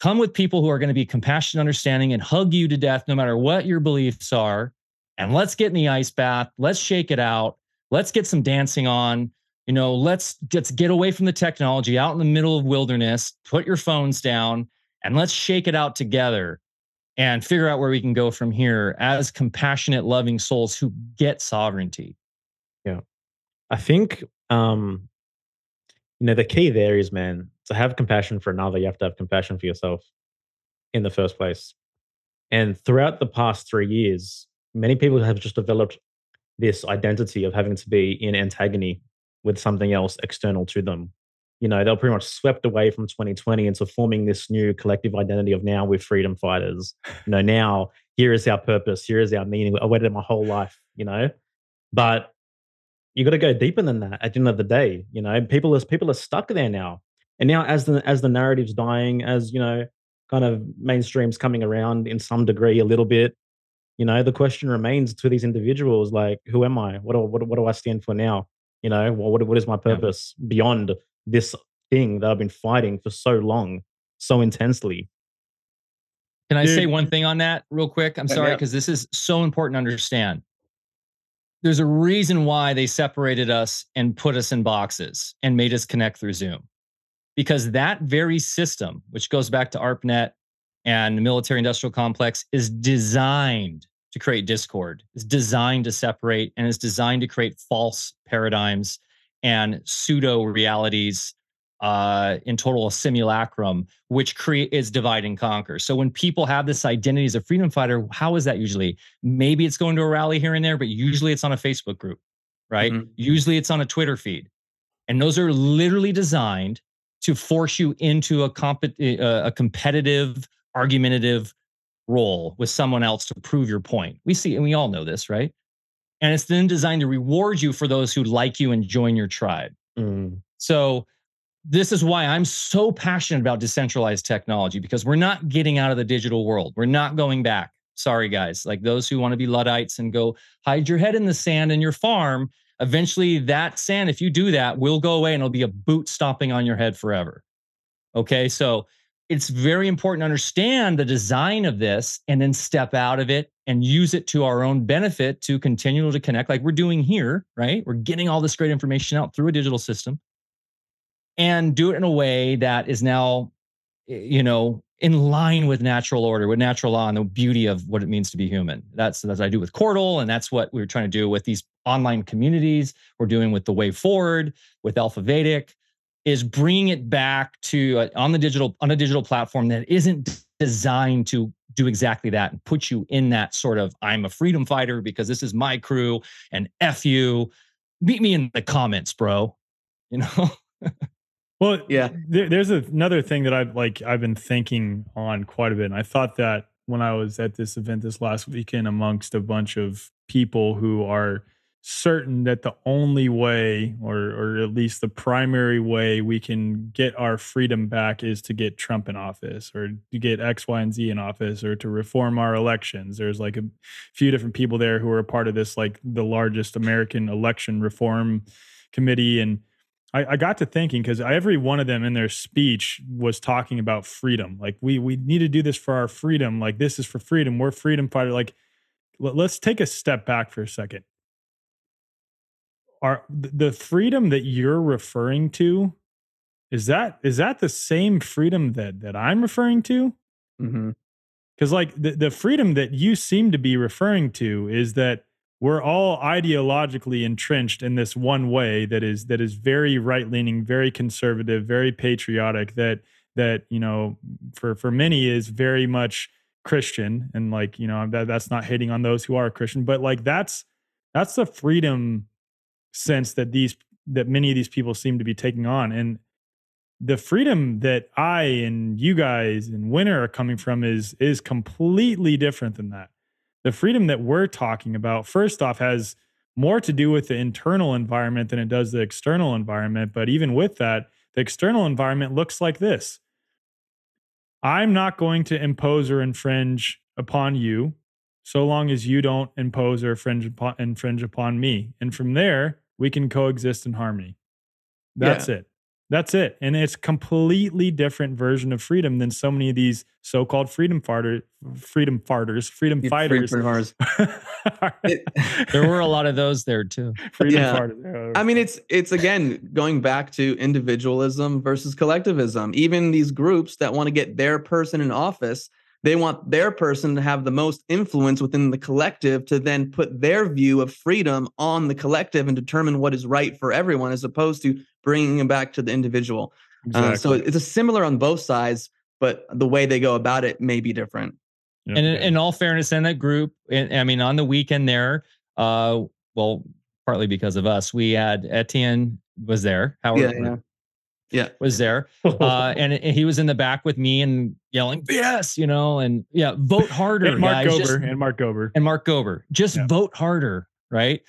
F: come with people who are going to be compassionate, understanding, and hug you to death, no matter what your beliefs are. And let's get in the ice bath. Let's shake it out. Let's get some dancing on. You know, let's just get away from the technology out in the middle of wilderness, put your phones down, and let's shake it out together and figure out where we can go from here as compassionate, loving souls who get sovereignty.
C: Yeah. I think um, you know the key there is man to have compassion for another you have to have compassion for yourself in the first place. And throughout the past three years many people have just developed this identity of having to be in antagony with something else external to them. You know they're pretty much swept away from 2020 into forming this new collective identity of now we're freedom fighters. You know now here is our purpose here is our meaning. I waited my whole life you know? But you got to go deeper than that at the end of the day you know people are people are stuck there now and now as the as the narrative's dying as you know kind of mainstream's coming around in some degree a little bit you know the question remains to these individuals like who am i what do, what, what do i stand for now you know what, what is my purpose yeah. beyond this thing that i've been fighting for so long so intensely
F: can i Dude. say one thing on that real quick i'm uh, sorry because yeah. this is so important to understand there's a reason why they separated us and put us in boxes and made us connect through Zoom. Because that very system, which goes back to ARPANET and the military industrial complex, is designed to create discord, is designed to separate, and is designed to create false paradigms and pseudo realities uh, in total a simulacrum, which create is divide and conquer. So when people have this identity as a freedom fighter, how is that usually? Maybe it's going to a rally here and there, but usually it's on a Facebook group, right? Mm-hmm. Usually it's on a Twitter feed, and those are literally designed to force you into a comp- uh, a competitive, argumentative role with someone else to prove your point. We see, and we all know this, right? And it's then designed to reward you for those who like you and join your tribe. Mm. So this is why I'm so passionate about decentralized technology because we're not getting out of the digital world. We're not going back. Sorry, guys. Like those who want to be Luddites and go hide your head in the sand in your farm, eventually that sand, if you do that, will go away and it'll be a boot stomping on your head forever. Okay. So it's very important to understand the design of this and then step out of it and use it to our own benefit to continue to connect like we're doing here, right? We're getting all this great information out through a digital system and do it in a way that is now you know in line with natural order, with natural law, and the beauty of what it means to be human. That's that's what I do with Cordal, and that's what we're trying to do with these online communities. We're doing with the Way Forward, with AlfaVedic, is bringing it back to on the digital on a digital platform that isn't designed to do exactly that and put you in that sort of I'm a freedom fighter because this is my crew and f you. Meet me in the comments, bro. You know.
D: Well, yeah. There, there's another thing that I've like I've been thinking on quite a bit, and I thought that when I was at this event this last weekend amongst a bunch of people who are certain that the only way or or at least the primary way we can get our freedom back is to get Trump in office or to get X, Y, and Z in office or to reform our elections. There's like a few different people there who are a part of this like the largest American election reform committee and I, I got to thinking because every one of them in their speech was talking about freedom. Like we we need to do this for our freedom. Like this is for freedom. We're freedom fighter. Like let, let's take a step back for a second. Are the freedom that you're referring to is that is that the same freedom that that I'm referring to? Because mm-hmm. like the the freedom that you seem to be referring to is that we're all ideologically entrenched in this one way that is that is very right leaning, very conservative, very patriotic. That that you know for for many is very much Christian, and like you know that that's not hating on those who are Christian, but like that's that's the freedom sense that these that many of these people seem to be taking on, and the freedom that I and you guys and Winner are coming from is is completely different than that the freedom that we're talking about, first off, has more to do with the internal environment than it does the external environment. But even with that, the external environment looks like this I'm not going to impose or infringe upon you so long as you don't impose or infringe upon, infringe upon me. And from there, we can coexist in harmony. That's yeah. it. That's it. And it's completely different version of freedom than so many of these so-called freedom farter freedom farters, freedom fighters.
F: there were a lot of those there too.
B: Freedom yeah. Farters. I mean it's it's again going back to individualism versus collectivism. Even these groups that want to get their person in office, they want their person to have the most influence within the collective to then put their view of freedom on the collective and determine what is right for everyone as opposed to bringing them back to the individual. Exactly. Uh, so it's a similar on both sides, but the way they go about it may be different.
F: And in, in, all fairness, in that group, and I mean, on the weekend there, uh, well, partly because of us, we had Etienne was there.
B: Howard yeah, yeah. yeah.
F: was there, uh, and, and, he was in the back with me and yelling "Yes," you know, and yeah, vote harder,
D: and Mark
F: guys.
D: Gober Just, and Mark Gober
F: and Mark Gober. Just yeah. vote harder, right?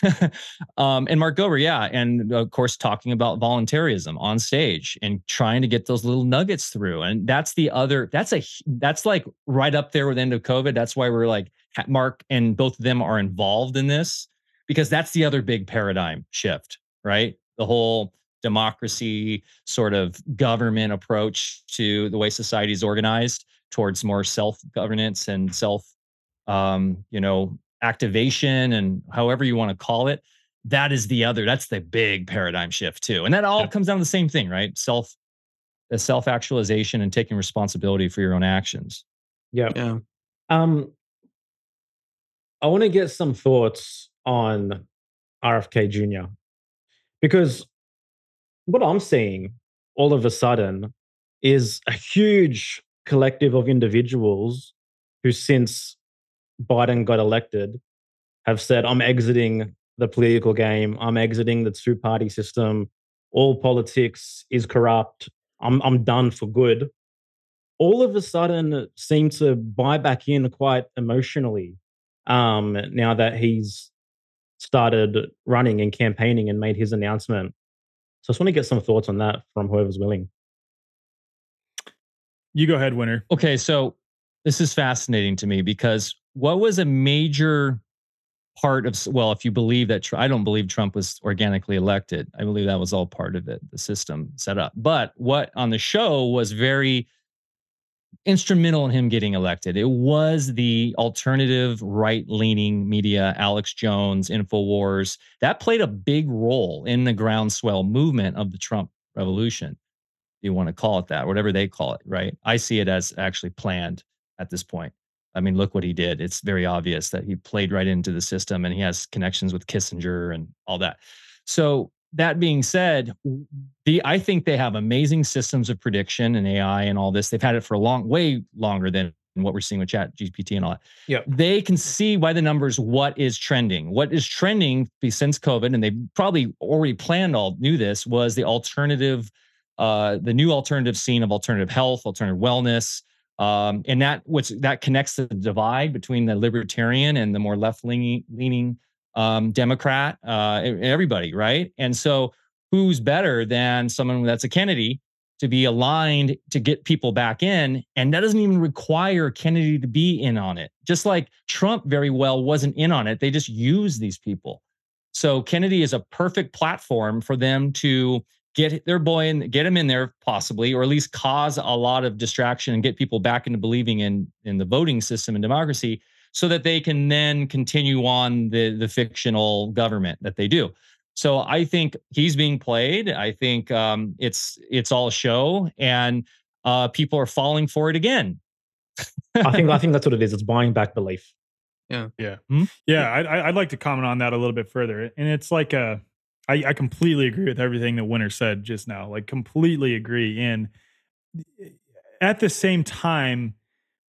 F: um, and Mark Gober, yeah, and of course talking about voluntarism on stage and trying to get those little nuggets through. And that's the other. That's a that's like right up there with the end of COVID. That's why we're like Mark and both of them are involved in this because that's the other big paradigm shift, right? The whole democracy sort of government approach to the way society is organized towards more self governance and self um, you know activation and however you want to call it that is the other that's the big paradigm shift too and that all yeah. comes down to the same thing right? Self the self actualization and taking responsibility for your own actions.
C: Yeah yeah. Um i want to get some thoughts on rfk jr because what i'm seeing all of a sudden is a huge collective of individuals who since Biden got elected have said, I'm exiting the political game, I'm exiting the two party system, all politics is corrupt, I'm, I'm done for good, all of a sudden seem to buy back in quite emotionally um, now that he's started running and campaigning and made his announcement. So I just want to get some thoughts on that from whoever's willing.
D: You go ahead, winner.
F: Okay, so this is fascinating to me because what was a major part of well if you believe that i don't believe trump was organically elected i believe that was all part of it the system set up but what on the show was very instrumental in him getting elected it was the alternative right leaning media alex jones infowars that played a big role in the groundswell movement of the trump revolution you want to call it that, whatever they call it, right? I see it as actually planned at this point. I mean, look what he did. It's very obvious that he played right into the system and he has connections with Kissinger and all that. So that being said, the I think they have amazing systems of prediction and AI and all this. They've had it for a long, way longer than what we're seeing with Chat GPT and all that.
C: Yeah,
F: they can see by the numbers what is trending. What is trending since COVID, and they probably already planned all knew this was the alternative, uh, the new alternative scene of alternative health, alternative wellness. Um, and that what's that connects the divide between the libertarian and the more left leaning leaning um, Democrat, uh, everybody, right? And so, who's better than someone that's a Kennedy to be aligned to get people back in? And that doesn't even require Kennedy to be in on it. Just like Trump very well wasn't in on it, they just use these people. So Kennedy is a perfect platform for them to get their boy and get him in there possibly or at least cause a lot of distraction and get people back into believing in in the voting system and democracy so that they can then continue on the the fictional government that they do. So I think he's being played. I think um, it's it's all show, and uh, people are falling for it again.
C: I think I think that's what it is. It's buying back belief.
B: Yeah,
D: yeah, hmm? yeah. I, I'd like to comment on that a little bit further, and it's like a. I, I completely agree with everything that Winner said just now. Like completely agree. And at the same time,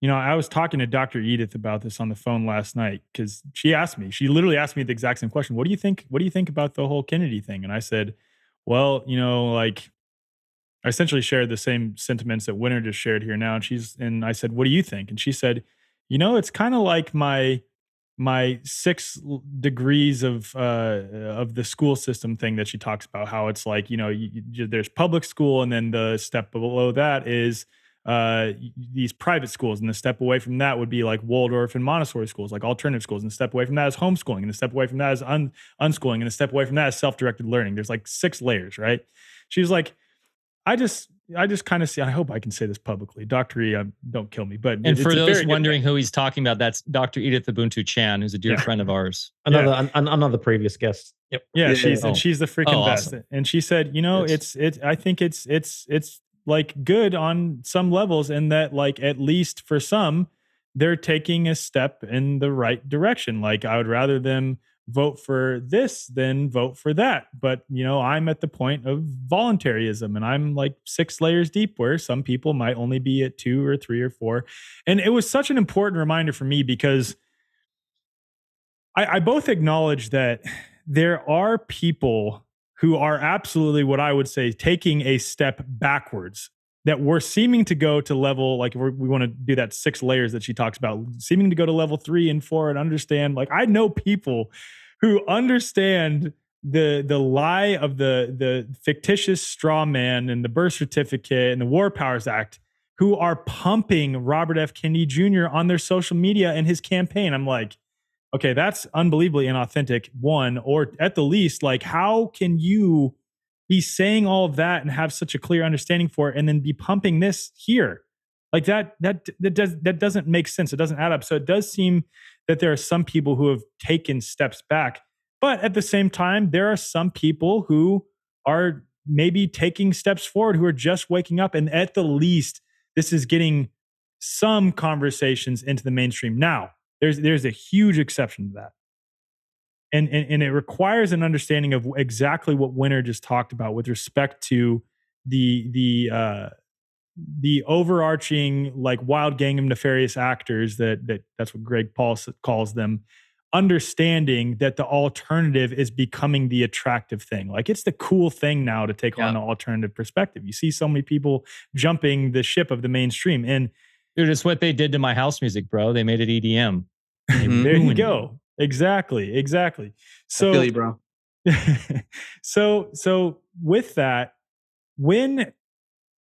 D: you know, I was talking to Dr. Edith about this on the phone last night because she asked me, she literally asked me the exact same question. What do you think? What do you think about the whole Kennedy thing? And I said, well, you know, like I essentially shared the same sentiments that Winner just shared here now. And she's, and I said, what do you think? And she said, you know, it's kind of like my, my six degrees of uh, of the school system thing that she talks about how it's like you know you, you, there's public school and then the step below that is uh, these private schools, and the step away from that would be like Waldorf and Montessori schools, like alternative schools, and the step away from that is homeschooling, and the step away from that is un- unschooling, and the step away from that is self-directed learning. There's like six layers, right? She's like, I just, I just kind of see. I hope I can say this publicly, Doctor E. Um, don't kill me, but
F: and for those wondering who he's talking about, that's Dr. Edith Ubuntu Chan, who's a dear yeah. friend of ours.
C: Another, yeah. an, another previous guest.
D: Yep. Yeah, yeah she's oh. and she's the freaking oh, best. And she said, you know, yes. it's it. I think it's it's it's like good on some levels in that like at least for some they're taking a step in the right direction. Like i would rather them vote for this than vote for that. But you know i'm at the point of voluntarism and i'm like six layers deep where some people might only be at two or three or four. And it was such an important reminder for me because i, I both acknowledge that there are people who are absolutely what I would say taking a step backwards. That we're seeming to go to level like we want to do that six layers that she talks about, seeming to go to level three and four and understand. Like I know people who understand the the lie of the the fictitious straw man and the birth certificate and the War Powers Act who are pumping Robert F. Kennedy Jr. on their social media and his campaign. I'm like, okay, that's unbelievably inauthentic. One, or at the least, like, how can you be saying all of that and have such a clear understanding for it, and then be pumping this here? Like that, that that does that doesn't make sense. It doesn't add up. So it does seem that there are some people who have taken steps back, but at the same time, there are some people who are maybe taking steps forward who are just waking up, and at the least, this is getting some conversations into the mainstream now there's there's a huge exception to that. And, and, and it requires an understanding of exactly what Winner just talked about with respect to the the uh, the overarching like wild gang of nefarious actors that that that's what Greg Paul calls them understanding that the alternative is becoming the attractive thing like it's the cool thing now to take yeah. on an alternative perspective you see so many people jumping the ship of the mainstream and
F: Dude, it's what they did to my house music, bro. They made it EDM.
D: Mm-hmm. there you go. It. Exactly. Exactly. So,
B: you, bro.
D: so, so with that, when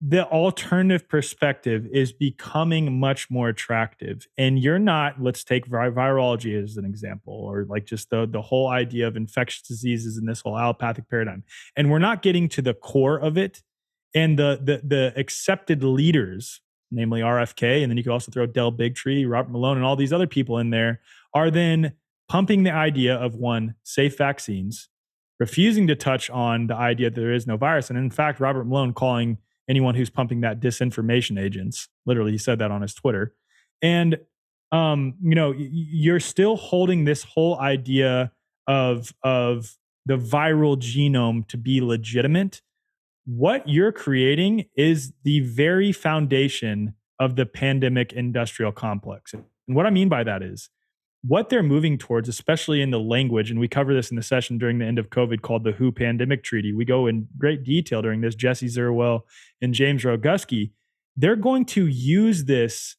D: the alternative perspective is becoming much more attractive and you're not let's take virology as an example or like just the the whole idea of infectious diseases and this whole allopathic paradigm and we're not getting to the core of it and the the the accepted leaders namely RFK, and then you could also throw Del Bigtree, Robert Malone, and all these other people in there, are then pumping the idea of one, safe vaccines, refusing to touch on the idea that there is no virus. And in fact, Robert Malone calling anyone who's pumping that disinformation agents. Literally, he said that on his Twitter. And um, you know, you're still holding this whole idea of of the viral genome to be legitimate. What you're creating is the very foundation of the pandemic industrial complex. And what I mean by that is what they're moving towards, especially in the language, and we cover this in the session during the end of COVID called the WHO Pandemic Treaty. We go in great detail during this. Jesse Zerwell and James Roguski, they're going to use this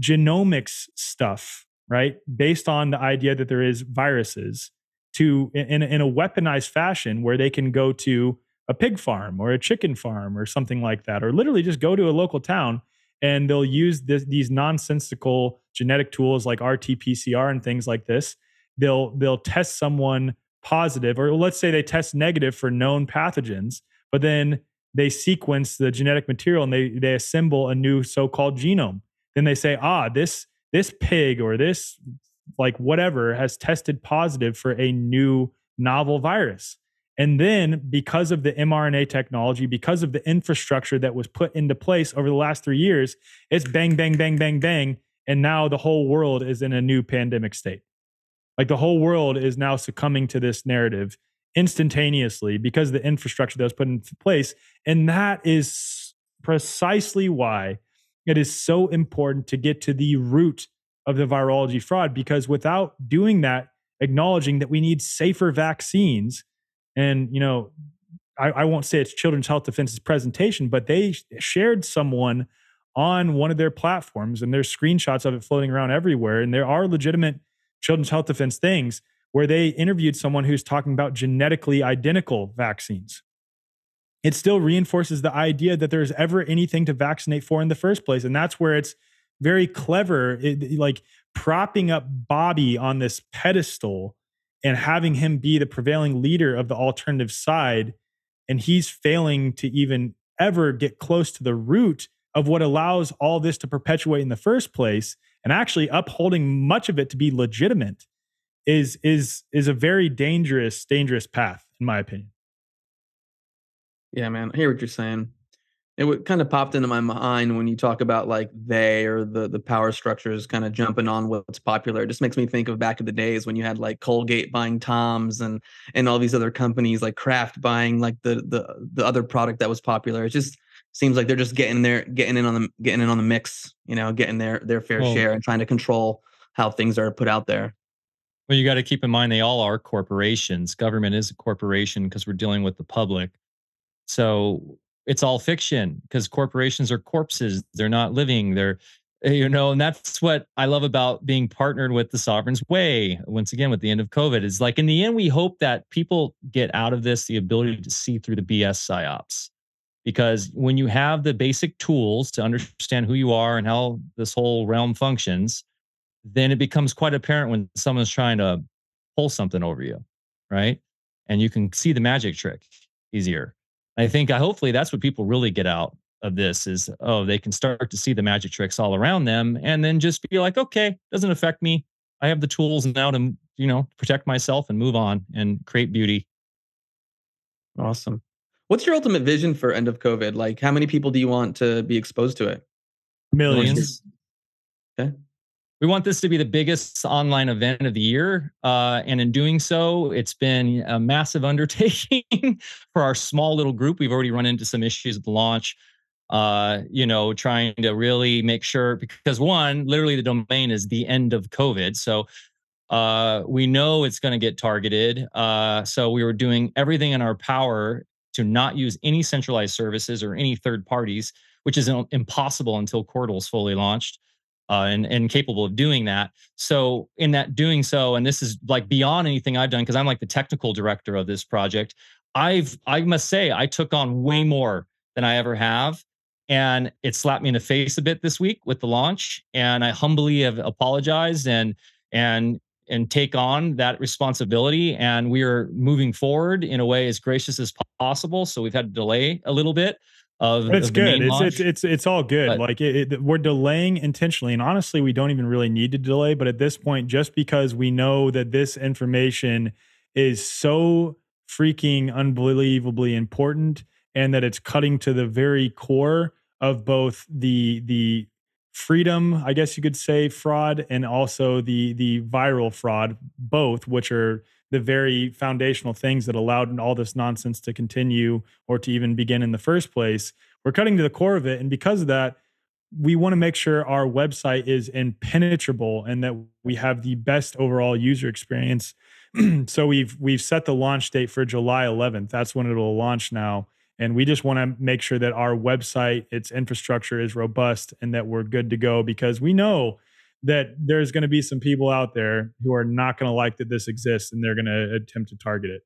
D: genomics stuff, right, based on the idea that there is viruses, to in, in a weaponized fashion where they can go to a pig farm or a chicken farm or something like that, or literally just go to a local town and they'll use this, these nonsensical genetic tools like RT-PCR and things like this. They'll they'll test someone positive, or let's say they test negative for known pathogens, but then they sequence the genetic material and they they assemble a new so-called genome. Then they say, ah, this this pig or this like whatever has tested positive for a new novel virus. And then, because of the mRNA technology, because of the infrastructure that was put into place over the last three years, it's bang, bang, bang, bang, bang. And now the whole world is in a new pandemic state. Like the whole world is now succumbing to this narrative instantaneously because of the infrastructure that was put into place. And that is precisely why it is so important to get to the root of the virology fraud, because without doing that, acknowledging that we need safer vaccines and, you know, I, I won't say it's Children's Health Defense's presentation, but they shared someone on one of their platforms and there's screenshots of it floating around everywhere. And there are legitimate Children's Health Defense things where they interviewed someone who's talking about genetically identical vaccines. It still reinforces the idea that there's ever anything to vaccinate for in the first place. And that's where it's very clever, it, like propping up Bobby on this pedestal and having him be the prevailing leader of the alternative side and he's failing to even ever get close to the root of what allows all this to perpetuate in the first place and actually upholding much of it to be legitimate is is is a very dangerous dangerous path in my opinion.
B: Yeah man i hear what you're saying it kind of popped into my mind when you talk about like they or the the power structures kind of jumping on what's popular. It just makes me think of back in the days when you had like Colgate buying Tom's and and all these other companies like Kraft buying like the the the other product that was popular. It just seems like they're just getting there, getting in on the getting in on the mix, you know, getting their their fair well, share and trying to control how things are put out there.
F: Well, you got to keep in mind they all are corporations. Government is a corporation because we're dealing with the public. So it's all fiction because corporations are corpses. They're not living. They're eh, you know and that's what i love about being partnered with the sovereign's way once again with the end of covid is like in the end we hope that people get out of this the ability to see through the bs psyops because when you have the basic tools to understand who you are and how this whole realm functions then it becomes quite apparent when someone's trying to pull something over you right and you can see the magic trick easier I think I hopefully that's what people really get out of this is oh they can start to see the magic tricks all around them and then just be like okay doesn't affect me I have the tools now to you know protect myself and move on and create beauty.
B: Awesome. What's your ultimate vision for end of COVID? Like how many people do you want to be exposed to it?
F: Millions. Okay we want this to be the biggest online event of the year. Uh, and in doing so, it's been a massive undertaking for our small little group. We've already run into some issues at the launch. Uh, you know, trying to really make sure because one, literally the domain is the end of COVID. So uh, we know it's going to get targeted. Uh, so we were doing everything in our power to not use any centralized services or any third parties, which is impossible until Cordal is fully launched uh, and and capable of doing that. So in that doing so, and this is like beyond anything I've done because I'm like the technical director of this project. I've I must say I took on way more than I ever have, and it slapped me in the face a bit this week with the launch. And I humbly have apologized and and and take on that responsibility. And we are moving forward in a way as gracious as possible. So we've had to delay a little bit of
D: it's of good. it's, it's, it's it's all good. but, like it, it, we're delaying intentionally and honestly we don't even really need to delay but at this point just because we know that this information is so freaking unbelievably important and that it's cutting to the very core of both the the freedom, I guess you could say, fraud, and also the the viral fraud, both, which are the very foundational things that allowed all this nonsense to continue or to even begin in the first place. We're cutting to the core of it, and because of that, we want to make sure our website is impenetrable and that we have the best overall user experience. so we've we've set the launch date for July 11th. That's when it'll launch now. And we just want to make sure that our website, its infrastructure is robust and that we're good to go because we know that there's going to be some people out there who are not going to like that this exists and they're going to attempt to target it.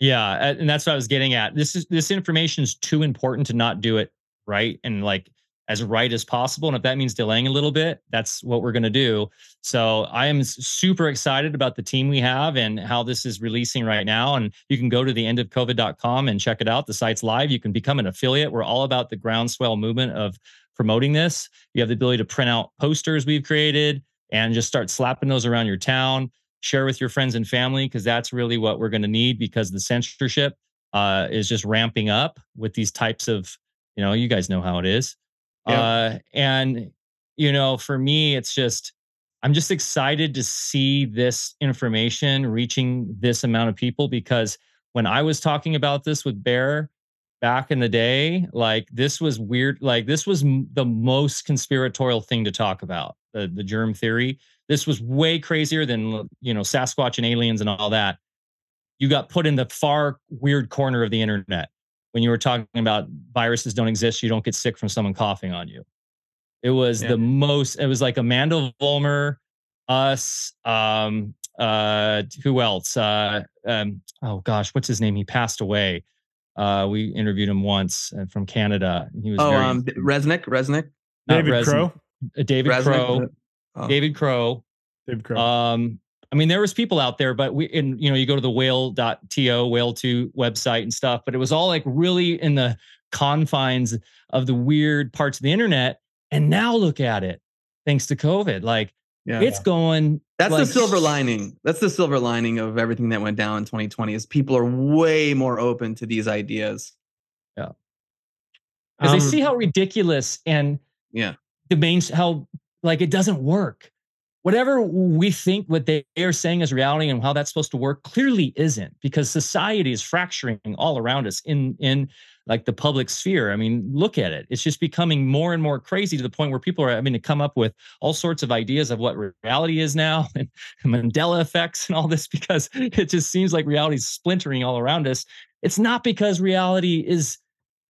F: Yeah, and that's what I was getting at. This is this information is too important to not do it right and like as right as possible. And if that means delaying a little bit, that's what we're going to do. So I am super excited about the team we have and how this is releasing right now. And you can go to the end of endofcovid.com and check it out. The site's live. You can become an affiliate. We're all about the groundswell movement of promoting this. You have the ability to print out posters we've created and just start slapping those around your town. Share with your friends and family because that's really what we're going to need because the censorship uh, is just ramping up with these types of, you know, you guys know how it is. Yeah. Uh, and, you know, for me, it's just, I'm just excited to see this information reaching this amount of people because when I was talking about this with Bear back in the day, like this was weird. Like this was m- the most conspiratorial thing to talk about the, the germ theory. This was way crazier than, you know, Sasquatch and aliens and all that. You got put in the far weird corner of the internet when you were talking about viruses don't exist, you don't get sick from someone coughing on you. It was yeah. the most, it was like Amandha Vollmer, us, um, uh, who else? Uh, um, oh gosh, what's his name? He passed away. Uh, we interviewed him once uh, from Canada. He was
B: oh,
F: very,
B: um, Resnick, Resnick,
D: David Crowe,
F: uh, David Crowe, oh. David Crowe,
D: David Crowe.
F: Um, I mean, there was people out there, but we, and you know, you go to the whale.to, whale two website and stuff, but it was all like really in the confines of the weird parts of the internet. And now look at it, thanks to COVID. Like yeah. it's going.
B: That's
F: like,
B: the silver lining. That's the silver lining of everything that went down in 2020 is people are way more open to these ideas.
F: Yeah. Because um, they see how ridiculous and
B: yeah,
F: the main how like it doesn't work whatever we think what they are saying is reality and how that's supposed to work clearly isn't because society is fracturing all around us in in like the public sphere. I mean look at it. It's just becoming more and more crazy to the point where people are having to come up with all sorts of ideas of what reality is now and mandela effects and all this because it just seems like reality is splintering all around us. It's not because reality is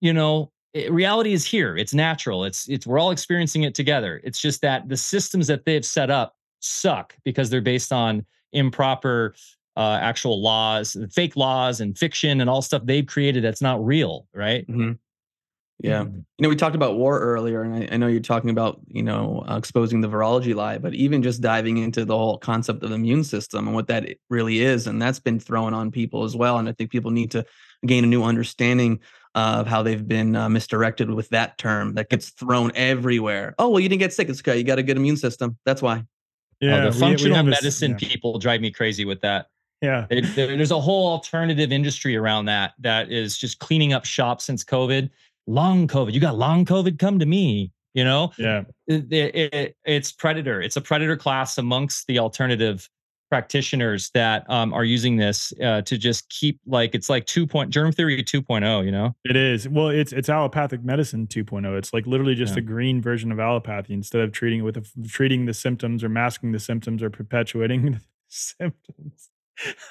F: you know it, reality is here. It's natural. It's it's we're all experiencing it together. It's just that the systems that they've set up suck because they're based on improper uh, actual laws, fake laws, and fiction and all stuff they've created that's not real, right?
B: Mm-hmm. Yeah, mm-hmm. you know, we talked about war earlier, and I, I know you're talking about you know uh, exposing the virology lie, but even just diving into the whole concept of the immune system and what that really is, and that's been thrown on people as well. And I think people need to gain a new understanding of how they've been uh, misdirected with that term that gets thrown everywhere. Oh well, you didn't get sick; it's okay. You got a good immune system. That's why.
F: Yeah, uh, the functional we, we medicine a, yeah. people drive me crazy with that.
D: Yeah,
F: it, there's a whole alternative industry around that that is just cleaning up shop since COVID. Long COVID, you got long COVID? Come to me. You know.
D: Yeah.
F: It, it, it's predator. It's a predator class amongst the alternative practitioners that um, are using this uh, to just keep like it's like two point germ theory 2.0 you know
D: it is well it's it's allopathic medicine 2.0 it's like literally just yeah. a green version of allopathy instead of treating it with a, treating the symptoms or masking the symptoms or perpetuating the symptoms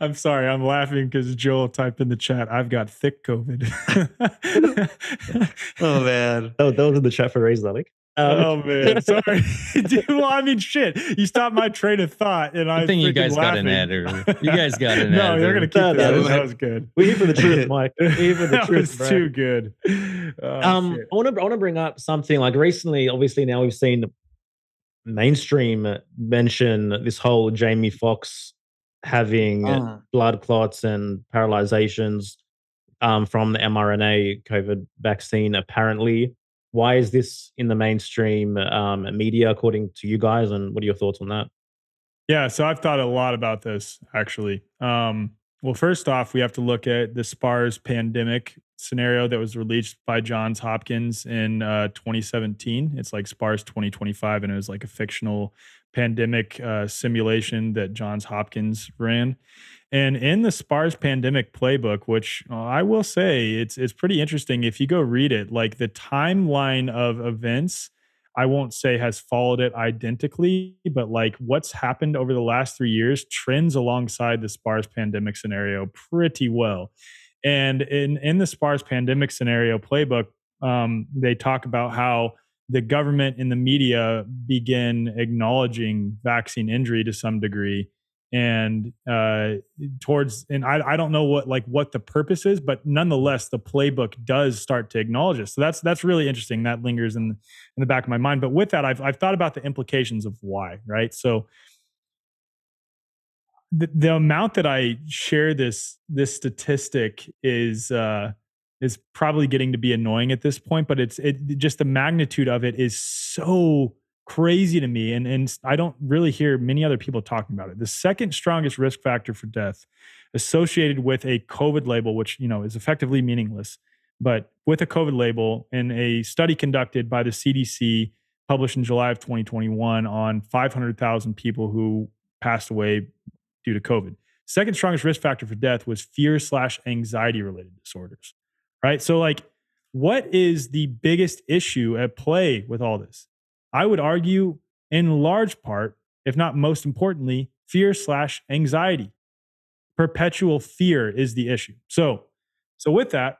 D: I'm sorry, I'm laughing because Joel typed in the chat, I've got thick COVID.
B: oh man.
C: Oh, those are the chat for Razor, like.
D: Um, oh man, sorry. Dude, well, I mean, shit. You stopped my train of thought, and I
F: think you guys
D: laughing.
F: got an editor. You guys got an editor.
D: no,
F: editor.
D: you're gonna keep that. That, that was good.
C: We for the truth, Mike. We for the
D: that
C: truth.
D: was too good.
C: Oh, um, shit. I want to I want to bring up something like recently. Obviously, now we've seen mainstream mention this whole Jamie Foxx having uh. blood clots and paralyzations um, from the mRNA COVID vaccine. Apparently, why is this in the mainstream um, media according to you guys and what are your thoughts on that
D: yeah so i've thought a lot about this actually um, Well, first off, we have to look at the SPARS pandemic scenario that was released by Johns Hopkins in uh, 2017. It's like SPARS 2025, and it was like a fictional pandemic uh, simulation that Johns Hopkins ran. And in the SPARS pandemic playbook, which uh, I will say it's it's pretty interesting if you go read it, like the timeline of events I won't say has followed it identically, but like what's happened over the last three years trends alongside the SPARS pandemic scenario pretty well. And in, in the SPARS pandemic scenario playbook, um, they talk about how the government and the media begin acknowledging vaccine injury to some degree. And uh, towards and I, I don't know what like what the purpose is but nonetheless the playbook does start to acknowledge it so that's that's really interesting. That lingers in in the back of my mind. But with that i've, I've thought about the implications of why right? So the, the amount that i share this this statistic is uh is probably getting to be annoying at this point but it's it just the magnitude of it is so crazy to me and and I don't really hear many other people talking about it. The second strongest risk factor for death associated with a COVID label which, you know, is effectively meaningless, but with a COVID label in a study conducted by the CDC published in July of 2021 on 500,000 people who passed away due to COVID. Second strongest risk factor for death was fear slash anxiety related disorders. Right. So, like, what is the biggest issue at play with all this? I would argue, in large part, if not most importantly, fear slash anxiety. Perpetual fear is the issue. So, so with that,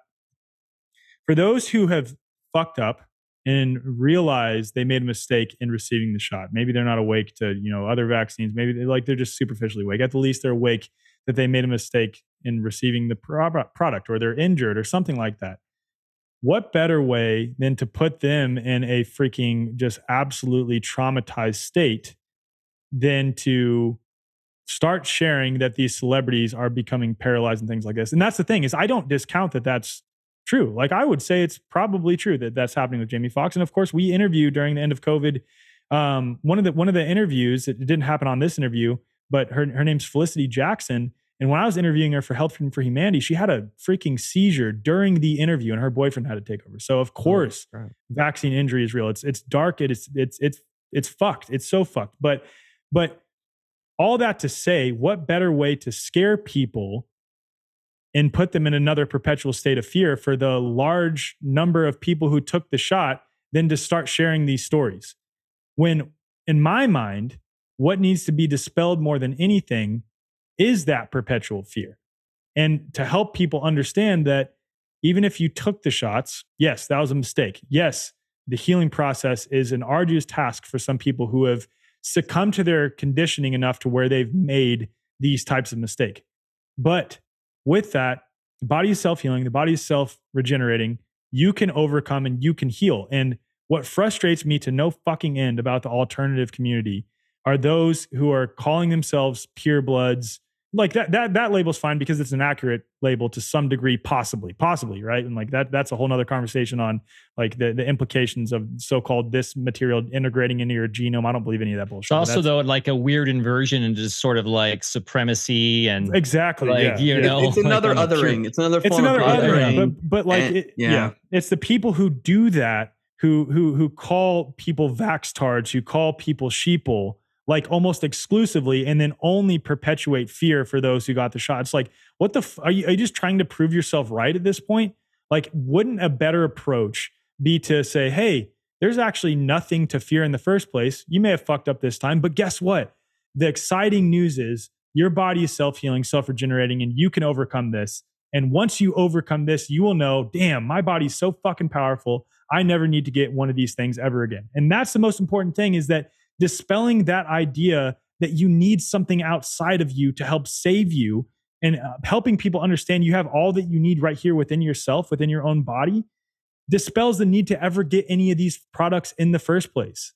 D: for those who have fucked up and realize they made a mistake in receiving the shot, maybe they're not awake to you know other vaccines, maybe they like they're just superficially awake. At the least, they're awake that they made a mistake in receiving the product, or they're injured, or something like that. What better way than to put them in a freaking just absolutely traumatized state than to start sharing that these celebrities are becoming paralyzed and things like this? And that's the thing is i don't discount that that's true. Like i would say it's probably true that that's happening with jamie foxx. And of course we interviewed during the end of covid um, one of the one of the interviews it didn't happen on this interview but her, her name's felicity jackson and when I was interviewing her for Health Freedom for Humanity, she had a freaking seizure during the interview, and her boyfriend had to take over. So of oh, course, oh, right. vaccine injury is real. It's it's dark. It's it's it's it's fucked. It's so fucked. But but all that to say, what better way to scare people and put them in another perpetual state of fear for the large number of people who took the shot than to start sharing these stories? When in my mind, what needs to be dispelled more than anything is that perpetual fear. And to help people understand that even if you took the shots, yes, that was a mistake. Yes, the healing process is an arduous task for some people who have succumbed to their conditioning enough to where they've made these types of mistake. But with that, the body is self-healing, the body is self-regenerating. You can overcome and you can heal. And what frustrates me to no fucking end about the alternative community are those who are calling themselves pure bloods, like that that that label's fine because it's an accurate label to some degree possibly possibly right? And like that that's a whole nother conversation on like the, the implications of so-called this material integrating into your genome. I don't believe any of that bullshit
F: it's also though like a weird inversion into sort of like supremacy and
D: exactly
F: like
D: yeah.
F: you know
B: it's another like othering. It's another
D: it's another othering but but like and, it, yeah. yeah. It's the people who do that who who who call people vaxtards who call people sheeple like almost exclusively and then only perpetuate fear for those who got the shot. It's like, what the, f- are, you, are you just trying to prove yourself right at this point? Like, wouldn't a better approach be to say, hey, there's actually nothing to fear in the first place. You may have fucked up this time, but guess what? The exciting news is your body is self healing, self regenerating, and you can overcome this. And once you overcome this, you will know, damn, my body's so fucking powerful. I never need to get one of these things ever again. And that's the most important thing is that dispelling that idea that you need something outside of you to help save you and uh, helping people understand you have all that you need right here within yourself, within your own body, dispels the need to ever get any of these products in the first place.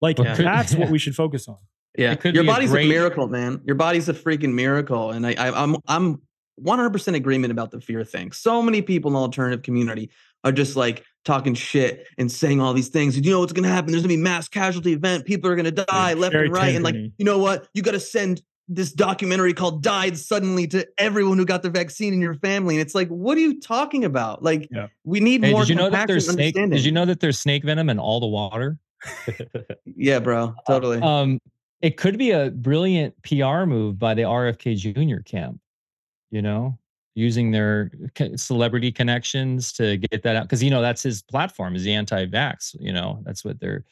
D: Like yeah. that's what we should focus on.
B: Yeah, your body's a, great... a, miracle, man. Your body's a freaking miracle, and I, I, I'm I'm 100% agreement about the fear thing. So many people in the alternative community are just like talking shit and saying all these things. You know what's going to happen? There's going to be mass casualty event. People are going to die left and right. And like, you know what? You got to send this documentary called died suddenly to everyone who got the vaccine in your family and it's like what are you talking about like
D: Yeah.
B: we need
F: Hey,
B: more
F: did you know that
B: compassion
F: there's snake? Did you know that there's snake venom in all the water?
B: yeah bro totally
F: Um, it could be a brilliant PR move by the RFK Jr. camp. You know, using their celebrity connections to get that out because you know that's his platform is the anti-vax. You know, that's what they're.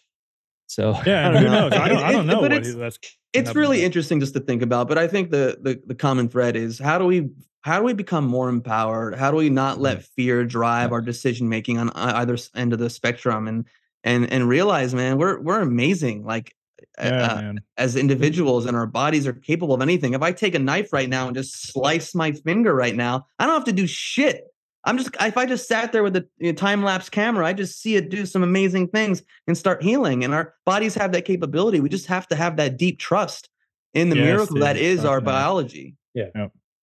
F: So
D: Yeah,
B: I don't
D: who
B: know.
D: knows? I don't. I don't know
B: but
D: what
B: it's-
D: that's.
B: it's really
D: there.
B: interesting just to think about but i think the, the the common thread is how do we how do we become more empowered how do we not
D: Mm-hmm.
B: let fear drive our decision making on either end of the spectrum and and and realize man we're we're amazing like uh,
D: Yeah,
B: uh, as individuals and our bodies are capable of anything if i take a knife right now and just slice my finger right now i don't have to do shit i'm just if i just sat there with a time lapse camera i just see it do some amazing things and start healing and our bodies have that capability we just have to have that deep trust in the
D: Yes,
B: miracle that
D: dude,
B: is our
D: fucking A.
B: biology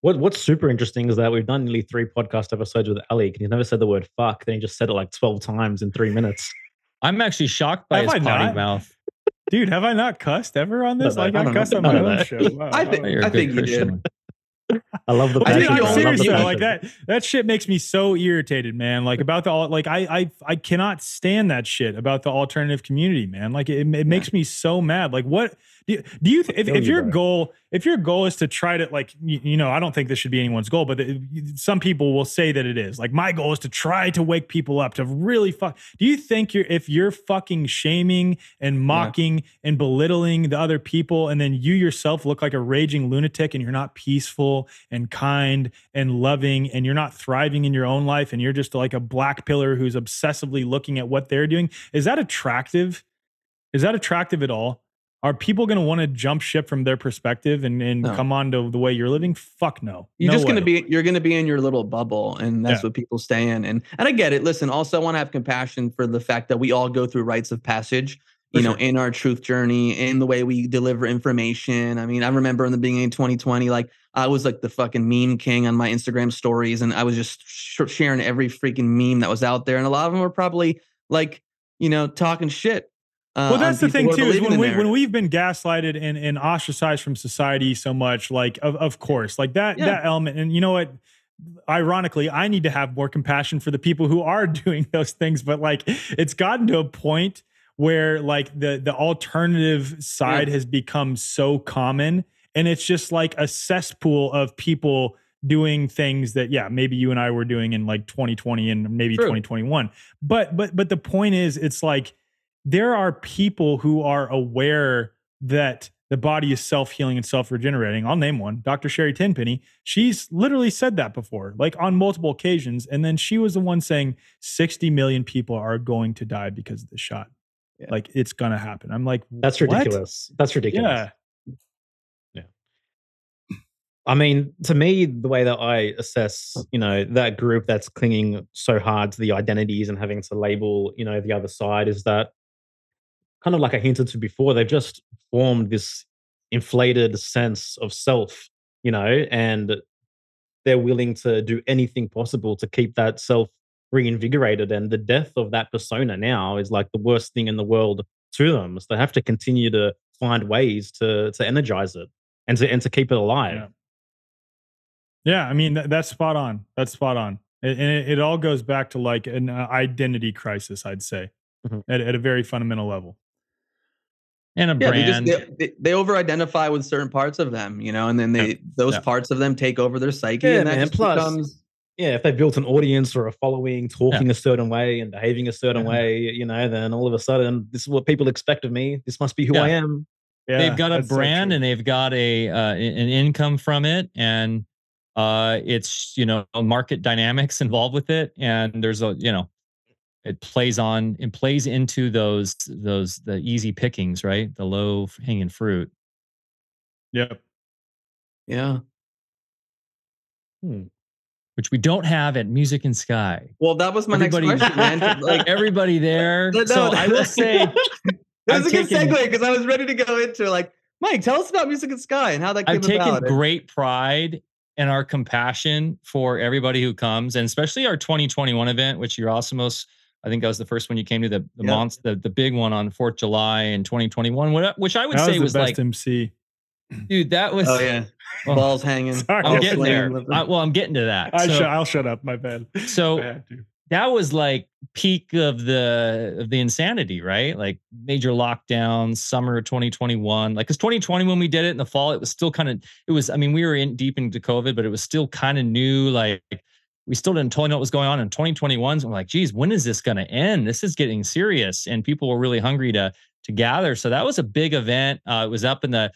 C: What What's super interesting is that we've done nearly three podcast episodes with Ali, and he's never said the word "fuck." Then he just said it like twelve times in three minutes.
F: I'm actually shocked by
D: Have
F: his potty mouth.
D: Dude, have I not cussed ever on this?
C: No, no,
D: like
B: I
D: I cussed on my own
C: no.
D: show. Wow.
B: I think-
F: You're a
B: I
F: good
B: think you did.
C: I love the
B: I
C: passion.
B: think
D: Dude, I'm
C: love
B: only-
C: the
D: serious though.
C: passion.
D: Like that, that shit makes me so irritated, man. Like about the al- like I I I cannot stand that shit about the alternative community, man. Like it, it makes me so mad. Like what do you, do you if, if your goal if your goal is to try to like you, you know I don't think this should be anyone's goal, but uh, the, some people will say that it is. Like my goal is to try to wake people up to really fuck. Do you think you're if you're fucking shaming and mocking and belittling the other people, and then you yourself look like a raging lunatic, and you're not peaceful and kind and loving, and you're not thriving in your own life, and you're just like a black pillar who's obsessively looking at what they're doing? Is that attractive? Is that attractive at all? Are people going to want to jump ship from their perspective and, and
B: No.
D: come on to the way you're living? Fuck no.
B: you're
D: No
B: just going to be you're going to be in your little bubble and that's
D: Yeah.
B: what people stay in and and i get it listen also i want to have compassion for the fact that we all go through rites of passage you
D: For
B: know
D: sure.
B: in our truth journey in the way we deliver information i mean i remember in the beginning of 2020 like i was like the fucking meme king on my instagram stories and i was just sh- sharing every freaking meme that was out there and a lot of them were probably like you know talking shit uh,
D: well, that's the thing too. Is when we when we've been gaslighted and, and ostracized from society so much, like of of course, like that
B: Yeah.
D: that element. And you know what? Ironically, I need to have more compassion for the people who are doing those things. But like, it's gotten to a point where like the the alternative side has become so common, and it's just like a cesspool of people doing things that yeah maybe you and I were doing in like 2020 and maybe
B: True.
D: 2021 but but but the point is it's like there are people who are aware that the body is self-healing and self-regenerating. I'll name one, Dr. Sherry Tenpenny. She's literally said that before, like on multiple occasions. And then she was the one saying 60 million people are going to die because of the shot.
B: Yeah.
D: Like it's gonna happen. I'm like,
C: That's
D: what?
C: ridiculous. That's ridiculous.
D: Yeah.
C: I mean, to me, the way that I assess, you know, that group that's clinging so hard to the identities and having to label, you know, the other side is that kind of like I hinted to before, they've just formed this inflated sense of self, you know, and they're willing to do anything possible to keep that self reinvigorated. And the death of that persona now is like the worst thing in the world to them. So they have to continue to find ways to to energize it and to and to keep it alive.
D: Yeah. Yeah, I mean that, that's spot on. That's spot on, and it, it all goes back to like an uh, identity crisis, I'd say,
C: Mhm.
D: at, at a very fundamental level.
F: And a
B: yeah, they just
F: brand.
B: they, they, they over-identify with certain parts of them, you know, and then they those
F: Yeah.
B: parts of them take over their psyche,
C: Yeah,
B: and that
C: man, plus-
B: becomes
C: yeah, if they built an audience or a following, talking a certain way and behaving a certain
D: Yeah.
C: way, you know, then all of a sudden, this is what people expect of me. This must be who I am.
D: Yeah,
F: they've got a
D: that's so
F: brand and they've got a uh, an income from it and uh it's you know market dynamics involved with it and there's a you know it plays on it plays into those those the easy pickings right the low hanging fruit
D: Yep.
B: yeah. Hmm.
F: which we don't have at music and sky
B: Well, that was my
F: Everybody-
B: next question, man. Like,
F: everybody there
B: No,
F: so
B: no,
F: i will say
B: That was
F: I've
B: a good
F: taken-
B: segue because I was ready to go into like, Mike, tell us about Music and Sky and how that came
F: I've taken
B: about.
F: great pride in our compassion for everybody who comes, and especially our 2021 event, which you're also most. I think that was the first one you came to the the
B: Yep.
F: monst- the, the big one on 4th July in 2021, what- which I would
D: That
F: say
D: was
F: was,
D: the
F: like
D: best MC.
F: dude, that was.
B: Oh yeah,
F: Oh,
B: balls hanging.
D: Sorry.
F: I'm getting there. I, well, I'm getting to that.
D: I
F: So-
D: sh- I'll shut up. My bad.
F: So-
D: I
F: that was like peak of the of the insanity, right? Like major lockdowns, summer of 2021. Like because 2020 when we did it in the fall, it was still kind of it was. I mean, we were in deep into COVID, but it was still kind of new. Like we still didn't totally know what was going on in 2021. So I'm like, geez, when is this going to end? This is getting serious, and people were really hungry to to gather. So that was a big event. Uh, it was up in the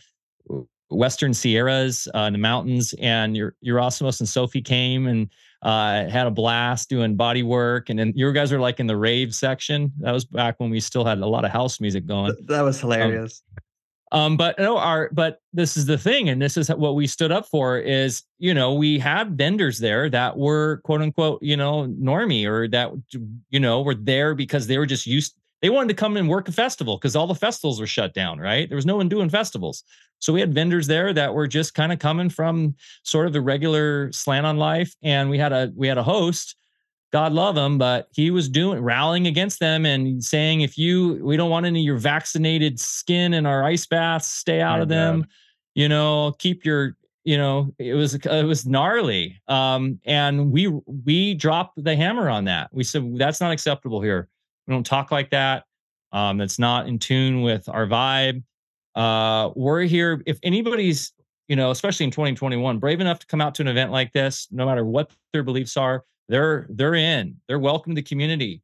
F: Western Sierras uh, in the mountains, and Yerasimos and Sophie came and uh, had a blast doing body work. And then you guys were like in the rave section. That was back when we still had a lot of house music going.
B: That was hilarious.
F: Um, Um, but no, our but this is the thing, and this is what we stood up for is you know we had vendors there that were quote unquote you know normie or that you know were there because they were just used. They wanted to come and work a festival because all the festivals were shut down. Right, there was no one doing festivals, so we had vendors there that were just kind of coming from sort of the regular slant on life, and we had a we had a host God love him, but he was doing rallying against them and saying, if you we don't want any of your vaccinated skin in our ice baths, stay out
D: My
F: of them. You know, keep your you know it was it was gnarly. Um and we we dropped the hammer on that. We said that's not acceptable here. We don't talk like that. Um that's not in tune with our vibe. Uh we're here if anybody's you know especially in 2021 brave enough to come out to an event like this no matter what their beliefs are they're they're in. They're welcome to the community.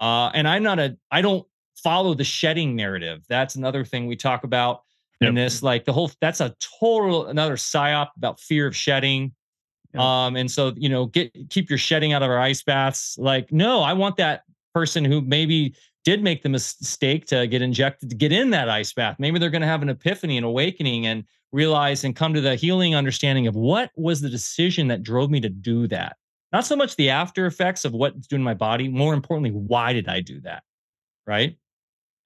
F: Uh and i'm not a i don't follow the shedding narrative. That's another thing we talk about in this like the whole that's a total another psyop about fear of shedding.
B: Yeah.
F: um and so you know get keep your shedding out of our ice baths. Like no i want that person who maybe did make the mistake to get injected to get in that ice bath. Maybe they're going to have an epiphany and awakening and realize and come to the healing understanding of what was the decision that drove me to do that not so much the after effects of what's doing my body more importantly why did i do that right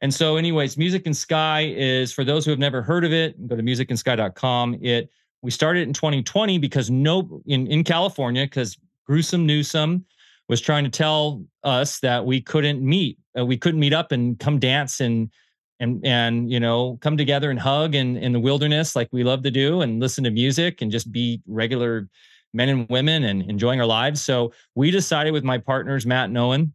F: and so, anyways, Music and Sky is for those who have never heard of it. Go to musicandsky.com. It we started in 2020 because no in in California because gruesome Newsom was trying to tell us that we couldn't meet, uh, we couldn't meet up and come dance and and and you know come together and hug in in the wilderness like we love to do and listen to music and just be regular men and women and enjoying our lives. So we decided with my partners Matt and Owen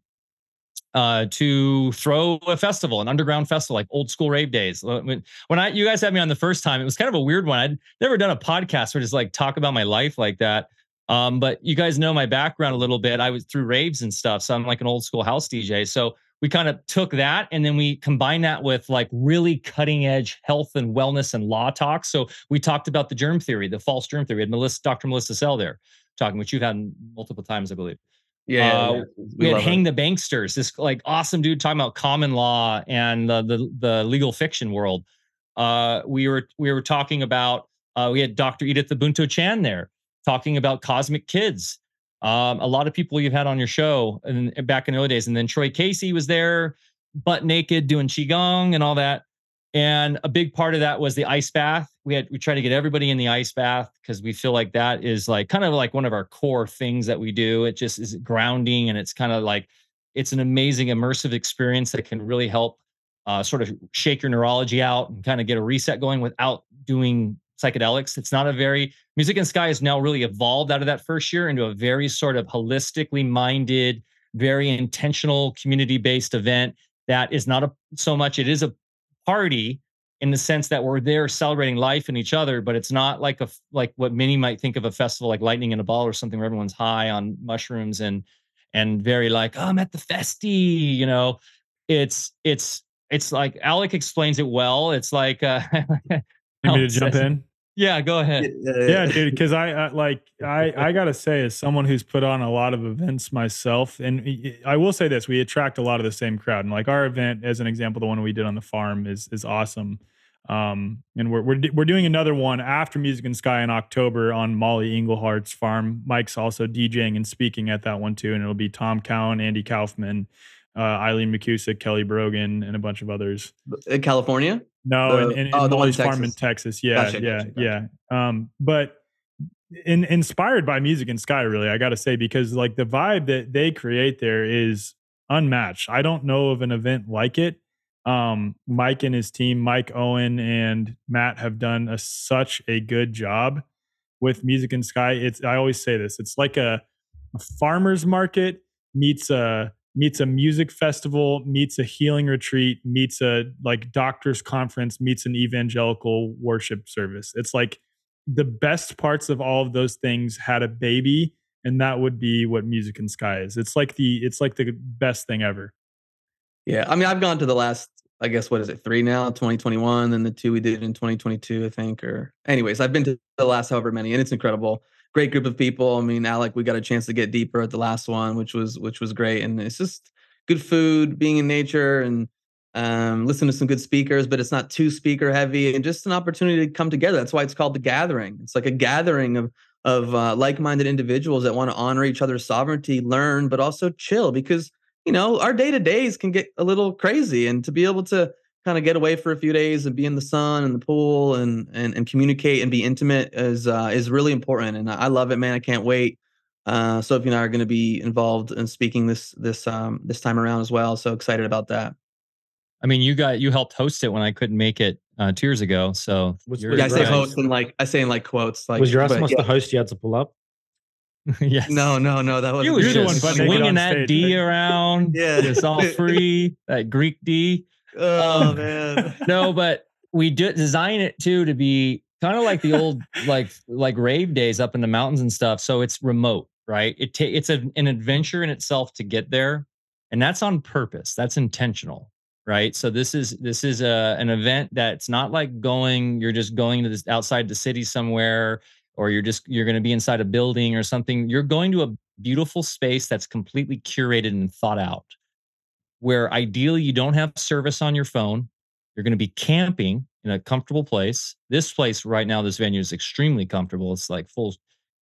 F: uh, to throw a festival, an underground festival, like old school rave days. When, I, you guys had me on the first time, it was kind of a weird one. I'd never done a podcast where just like talk about my life like that. Um, but you guys know my background a little bit. I was through raves and stuff, so I'm like an old school house DJ. So we kind of took that and then we combined that with like really cutting edge health and wellness and law talk. So we talked about the germ theory, the false germ theory. We had Melissa, Dr. Melissa Sell there talking, which you've had multiple times, I believe
B: Yeah,
F: uh,
B: yeah.
F: we, had Hang
B: it.
F: the Banksters, this like awesome dude talking about common law and the the, the legal fiction world. Uh, we were we were talking about uh, we had Dr. Edith Ubuntu Chan there talking about cosmic kids. Um, a lot of people you've had on your show and back in the early days, and then Troy Casey was there, butt naked doing qigong and all that. And a big part of that was the ice bath. We had we try to get everybody in the ice bath because we feel like that is like kind of like one of our core things that we do. It just is grounding and it's kind of like it's an amazing immersive experience that can really help uh, sort of shake your neurology out and kind of get a reset going without doing psychedelics. It's not a very Music and Sky has now really evolved out of that first year into a very sort of holistically minded, very intentional community based event that is not a so much it is a party in the sense that we're there celebrating life and each other, but it's not like a like what many might think of a festival like Lightning in a Bottle or something where everyone's high on mushrooms and and very like, oh, I'm at the festy, you know. It's it's it's like Alec explains it well. It's like uh
D: You need to jump in?
F: Yeah, go ahead.
D: yeah dude because I, I like i i gotta say as someone who's put on a lot of events myself and I will say this we attract a lot of the same crowd and like our event as an example the one we did on the farm is is awesome um and we're we're, we're doing another one after music and sky in october on molly engelhart's farm mike's also djing and speaking at that one too and it'll be tom cowan andy kaufman uh, eileen mckusick kelly brogan and a bunch of others
B: in California.
D: no,
B: The-
D: in, in,
B: oh,
D: in
B: the one in
D: Molly's farm in
B: Texas.
D: Yeah,
B: Gotcha,
D: yeah,
B: gotcha,
D: yeah. Um, but in, inspired by music and sky, really, I got to say because like the vibe that they create there is unmatched. I don't know of an event like it. Um, Mike and his team, Mike Owen and Matt, have done a, such a good job with Music in Sky. It's I always say this. It's like a, a farmers market meets a meets a music festival, meets a healing retreat, meets a like doctors conference, meets an evangelical worship service. It's like the best parts of all of those things had a baby and that would be what music in sky is. It's like the it's like the best thing ever.
B: Yeah i mean i've gone to the last i guess what is it three now 2021 and the two we did in 2022 i think or anyways i've been to the last however many and it's incredible great group of people i mean alec we got a chance to get deeper at the last one which was which was great and it's just good food being in nature and um, listen to some good speakers, but it's not too speaker heavy and just an opportunity to come together. That's why it's called the gathering. It's like a gathering of of uh, like-minded individuals that want to honor each other's sovereignty, learn, but also chill because you know our day to days can get a little crazy, and to be able to kind of get away for a few days and be in the sun and the pool and and, and communicate and be intimate is uh, is really important. And I love it, man. I can't wait. Uh, Sophie and I are going to be involved in speaking this this um, this time around as well. So excited about that.
F: I mean, you got you helped host it when I couldn't make it uh, two years ago. So
B: was, was yeah, I say host and like I say in like quotes. Like
C: was Yerasimos yeah. the host you had to pull up?
F: yes.
B: No, no, no. That was
F: you was just the one swinging that stage, D around. yeah, it's all free. that Greek D.
B: Oh um, man.
F: no, but we do design it too to be kind of like the old like like rave days up in the mountains and stuff. So it's remote, right? It ta- it's a, an adventure in itself to get there, and that's on purpose. That's intentional right so this is this is a an event that's not like going you're just going to this outside the city somewhere or you're just you're going to be inside a building or something you're going to a beautiful space that's completely curated and thought out where ideally you don't have service on your phone. You're going to be camping in a comfortable place. This place right now this venue is extremely comfortable. It's like full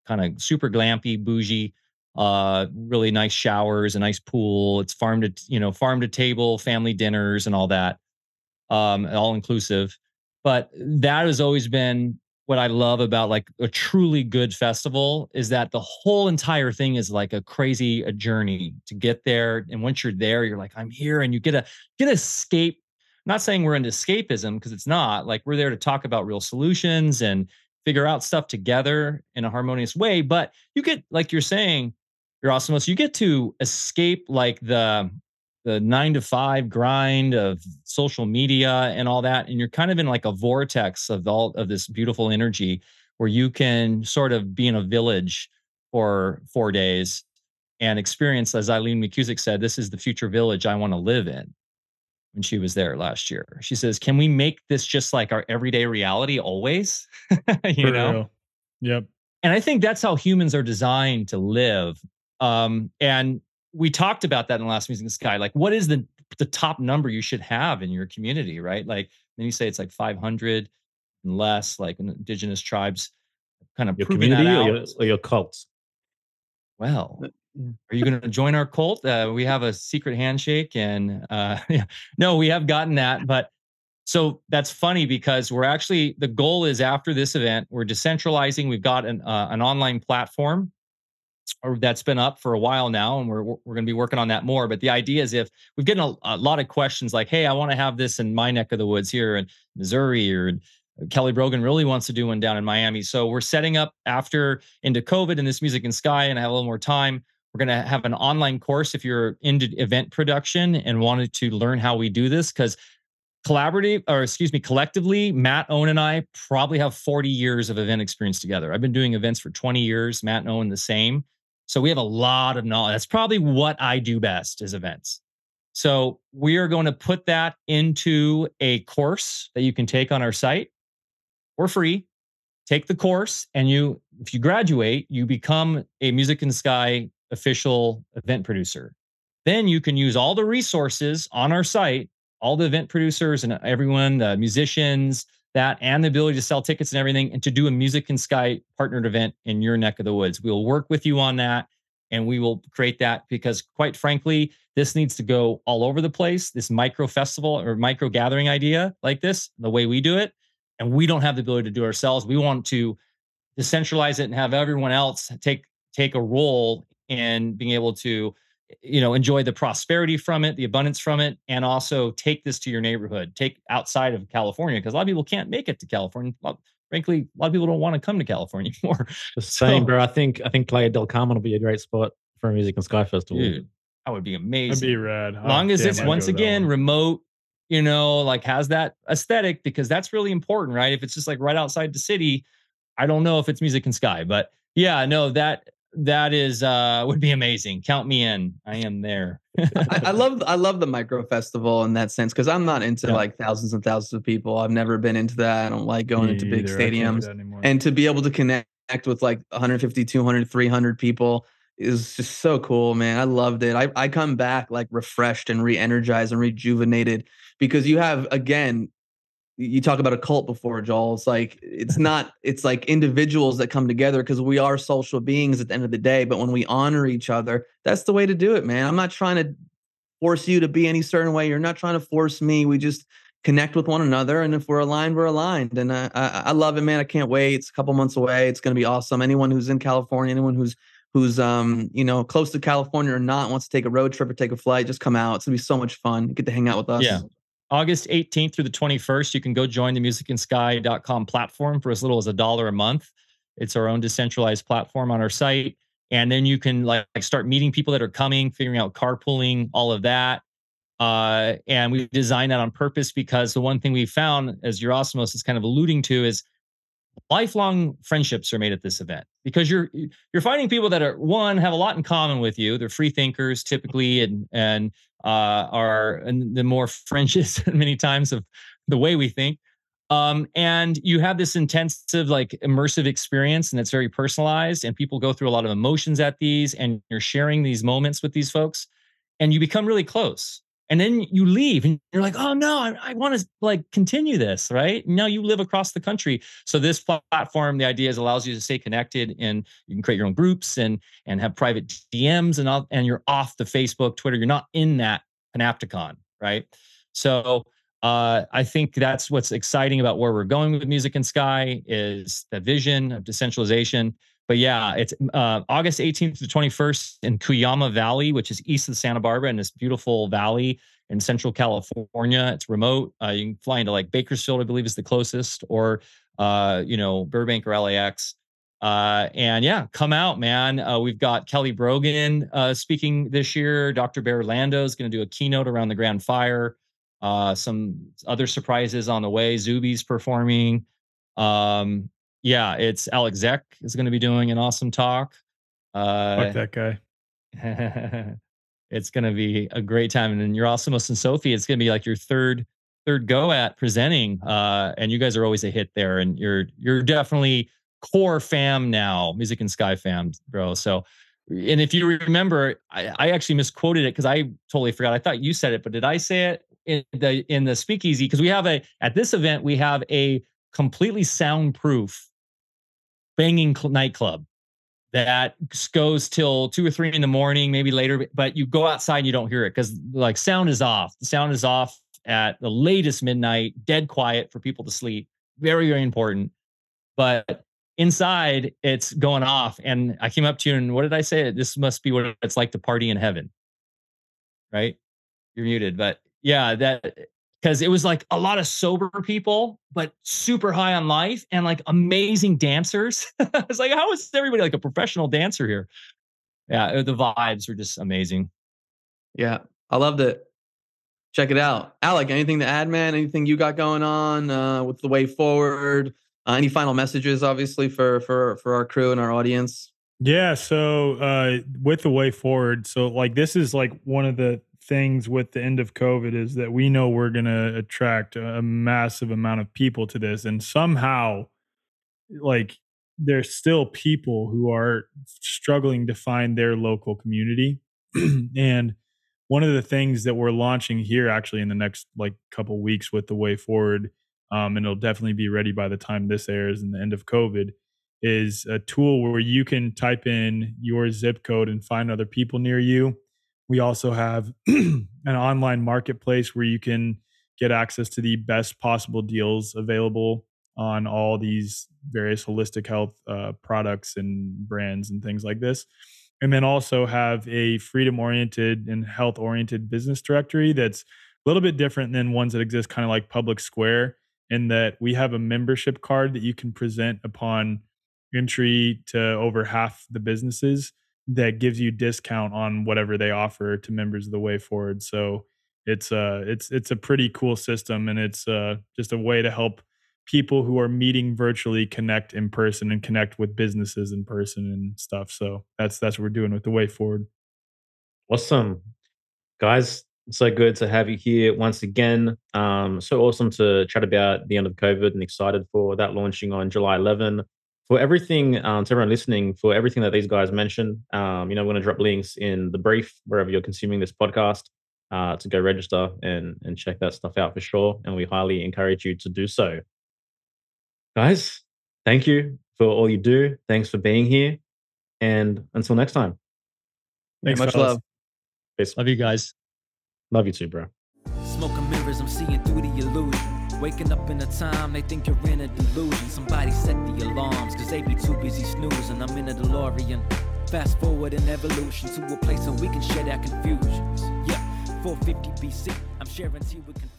F: kind of super glampy bougie uh really nice showers a nice pool. It's farm to you know farm to table family dinners and all that um all inclusive. But that has always been what i love about like a truly good festival is that the whole entire thing is like a crazy a journey to get there and once you're there you're like i'm here and you get a get a escape I'm not saying we're into escapism because it's not like we're there to talk about real solutions and figure out stuff together in a harmonious way but you get like you're saying you're awesome. So you get to escape like the the nine to five grind of social media and all that, and you're kind of in like a vortex of all of this beautiful energy where you can sort of be in a village for four days and experience, as Eileen McKusick said, this is the future village I want to live in when she was there last year. She says, Can we make this just like our everyday reality always? you For know? Real.
D: Yep.
F: And I think that's how humans are designed to live um, and we talked about that in the last Music in Sky. Like, what is the the top number you should have in your community, right? Like, then you say it's like 500 and less, like indigenous tribes, kind of
C: your community or your, or your cults.
F: Well, uh, are you going to join our cult? Uh, we have a secret handshake, and uh, yeah, no, we have gotten that, but so that's funny because we're actually the goal is after this event, we're decentralizing. We've got an uh, an online platform or that's been up for a while now and we're, we're going to be working on that more but the idea is if we've gotten a, a lot of questions like hey i want to have this in my neck of the woods here in missouri or kelly brogan really wants to do one down in miami so we're setting up after into covid and this music in sky and i have a little more time we're going to have an online course if you're into event production and wanted to learn how we do this because collaborative or excuse me collectively matt owen and i probably have 40 years of event experience together i've been doing events for 20 years matt and owen the same so we have a lot of knowledge. That's probably what I do best is events. So we are going to put that into a course that you can take on our site for free. Take the course, and you, if you graduate, you become a Music in the Sky official event producer. Then you can use all the resources on our site, all the event producers and everyone, the musicians, that and the ability to sell tickets and everything and to do a music in sky partnered event in your neck of the woods. We'll work with you on that and we will create that because quite frankly this needs to go all over the place. This micro festival or micro gathering idea like this the way we do it and we don't have the ability to do ourselves. We want to decentralize it and have everyone else take take a role in being able to you know enjoy the prosperity from it the abundance from it and also take this to your neighborhood take outside of california because a lot of people can't make it to california. Frankly a lot of people don't want to come to california anymore.
C: The same so, bro. I think i think playa del carmen will be a great spot for a music and sky festival.
F: Dude, that would be amazing
D: that'd be rad.
F: Oh, as long oh, as it's once again remote you know like has that aesthetic because that's really important right? If it's just like right outside the city i don't know if it's music and sky but yeah no that that is uh would be amazing. Count me in. I am there.
B: I, I, love i love the micro festival in that sense because i'm not into yeah. like thousands and thousands of people. I've never been into that. I don't like going me into big either. stadiums. and to be able to connect with like 150 200 300 people is just so cool man. I loved it. I, I come back like refreshed and re-energized and rejuvenated because you have again you talk about a cult before joel. It's like it's not it's like individuals that come together because we are social beings at the end of the day but when we honor each other that's the way to do it man. I'm not trying to force you to be any certain way. You're not trying to force me. We just connect with one another and if we're aligned we're aligned. And I, I, I love it man. I can't wait. It's a couple months away. It's going to be awesome. Anyone who's in california anyone who's who's um you know close to california or not wants to take a road trip or take a flight just come out. It's going to be so much fun. Get to hang out with us.
F: Yeah August 18th through the 21st, you can go join the musicandsky.com platform for as little as a dollar a month. It's our own decentralized platform on our site. And then you can like, start meeting people that are coming, figuring out carpooling, all of that. Uh, and we designed that on purpose because the one thing we found, as Yerasimos is kind of alluding to, is lifelong friendships are made at this event because you're you're finding people that are one have a lot in common with you. They're free thinkers typically, and and uh, are and the more fringes many times of the way we think. Um, and you have this intensive, like immersive experience, and it's very personalized. And people go through a lot of emotions at these, and you're sharing these moments with these folks, and you become really close and then you leave and you're like oh no i, I want to like continue this right? Now you live across the country. So this platform the idea is allows you to stay connected and you can create your own groups and and have private dms and all and you're off the facebook twitter. You're not in that panopticon right? So uh, I think that's what's exciting about where we're going with Music and Sky is the vision of decentralization but yeah, it's uh, August 18th to 21st in Cuyama Valley, which is east of Santa Barbara in this beautiful valley in Central California. It's remote. Uh, you can fly into like Bakersfield, I believe, is the closest, or uh, you know Burbank or LAX. Uh, and yeah, come out, man. Uh, we've got Kelly Brogan uh, speaking this year. Dr. Bear Lando is going to do a keynote around the Grand Fire. Uh, some other surprises on the way. Zuby's performing. Um, yeah, it's Alec Zeck is going to be doing an awesome talk.
D: Uh, Fuck that guy.
F: it's going to be a great time. And then Yerasimos and Sophie, it's going to be like your third third go at presenting. Uh, and you guys are always a hit there. And you're you're definitely core fam now, music and sky fam, bro. So and if you remember, I, I actually misquoted it because I totally forgot. I thought you said it, but did I say it in the in the speakeasy? Because we have a at this event, we have a completely soundproof banging cl- nightclub that goes till two or three in the morning, maybe later, but you go outside and you don't hear it because like sound is off. The sound is off at the latest midnight, dead quiet for people to sleep. Very, very important. But inside, it's going off. And I came up to you and what did I say? This must be what it's like to party in heaven. Right? You're muted. But yeah, that because it was like a lot of sober people, but super high on life and like amazing dancers. it's like, how is everybody like a professional dancer here? Yeah, uh, the vibes were just amazing.
B: Yeah, I loved it. Check it out. Alec, anything to add, man? Anything you got going on uh, with the way forward? Uh, any final messages, obviously, for for for our crew and our audience?
D: Yeah. So uh, with the way forward, so like this is like one of the things with the end of COVID is that we know we're going to attract a massive amount of people to this. And somehow, like, there's still people who are struggling to find their local community. and one of the things that we're launching here actually in the next like couple weeks with the way forward um, and it'll definitely be ready by the time this airs and the end of covid is a tool where you can type in your zip code and find other people near you we also have an online marketplace where you can get access to the best possible deals available on all these various holistic health uh, products and brands and things like this. and then also have a freedom oriented and health oriented business directory that's a little bit different than ones that exist kind of like Public Square, in that we have a membership card that you can present upon entry to over half the businesses that gives you discount on whatever they offer to members of the way forward. So it's uh it's it's a pretty cool system and it's uh just a way to help people who are meeting virtually connect in person and connect with businesses in person and stuff. So that's that's what we're doing with the way forward.
C: Awesome. Guys so good to have you here once again. Um so awesome to chat about the end of covid and excited for that launching on july 11 for everything um, to everyone listening, for everything that these guys mentioned, um, you know, we're going to drop links in the brief wherever you're consuming this podcast uh, to go register and and check that stuff out for sure. And we highly encourage you to do so. Guys, thank you for all you do. Thanks for being here. And until next time.
B: Thanks, much fellas. love.
F: Peace. Love you guys.
C: Love you too, bro. Smoking mirrors, I'm seeing through the illusion. Waking up in a time they think you're in a delusion. Somebody set the alarms, cause they be too busy snoozing. I'm in a DeLorean. Fast forward in evolution to a place where we can share our confusions. Yeah, 450 BC, I'm sharing tea with.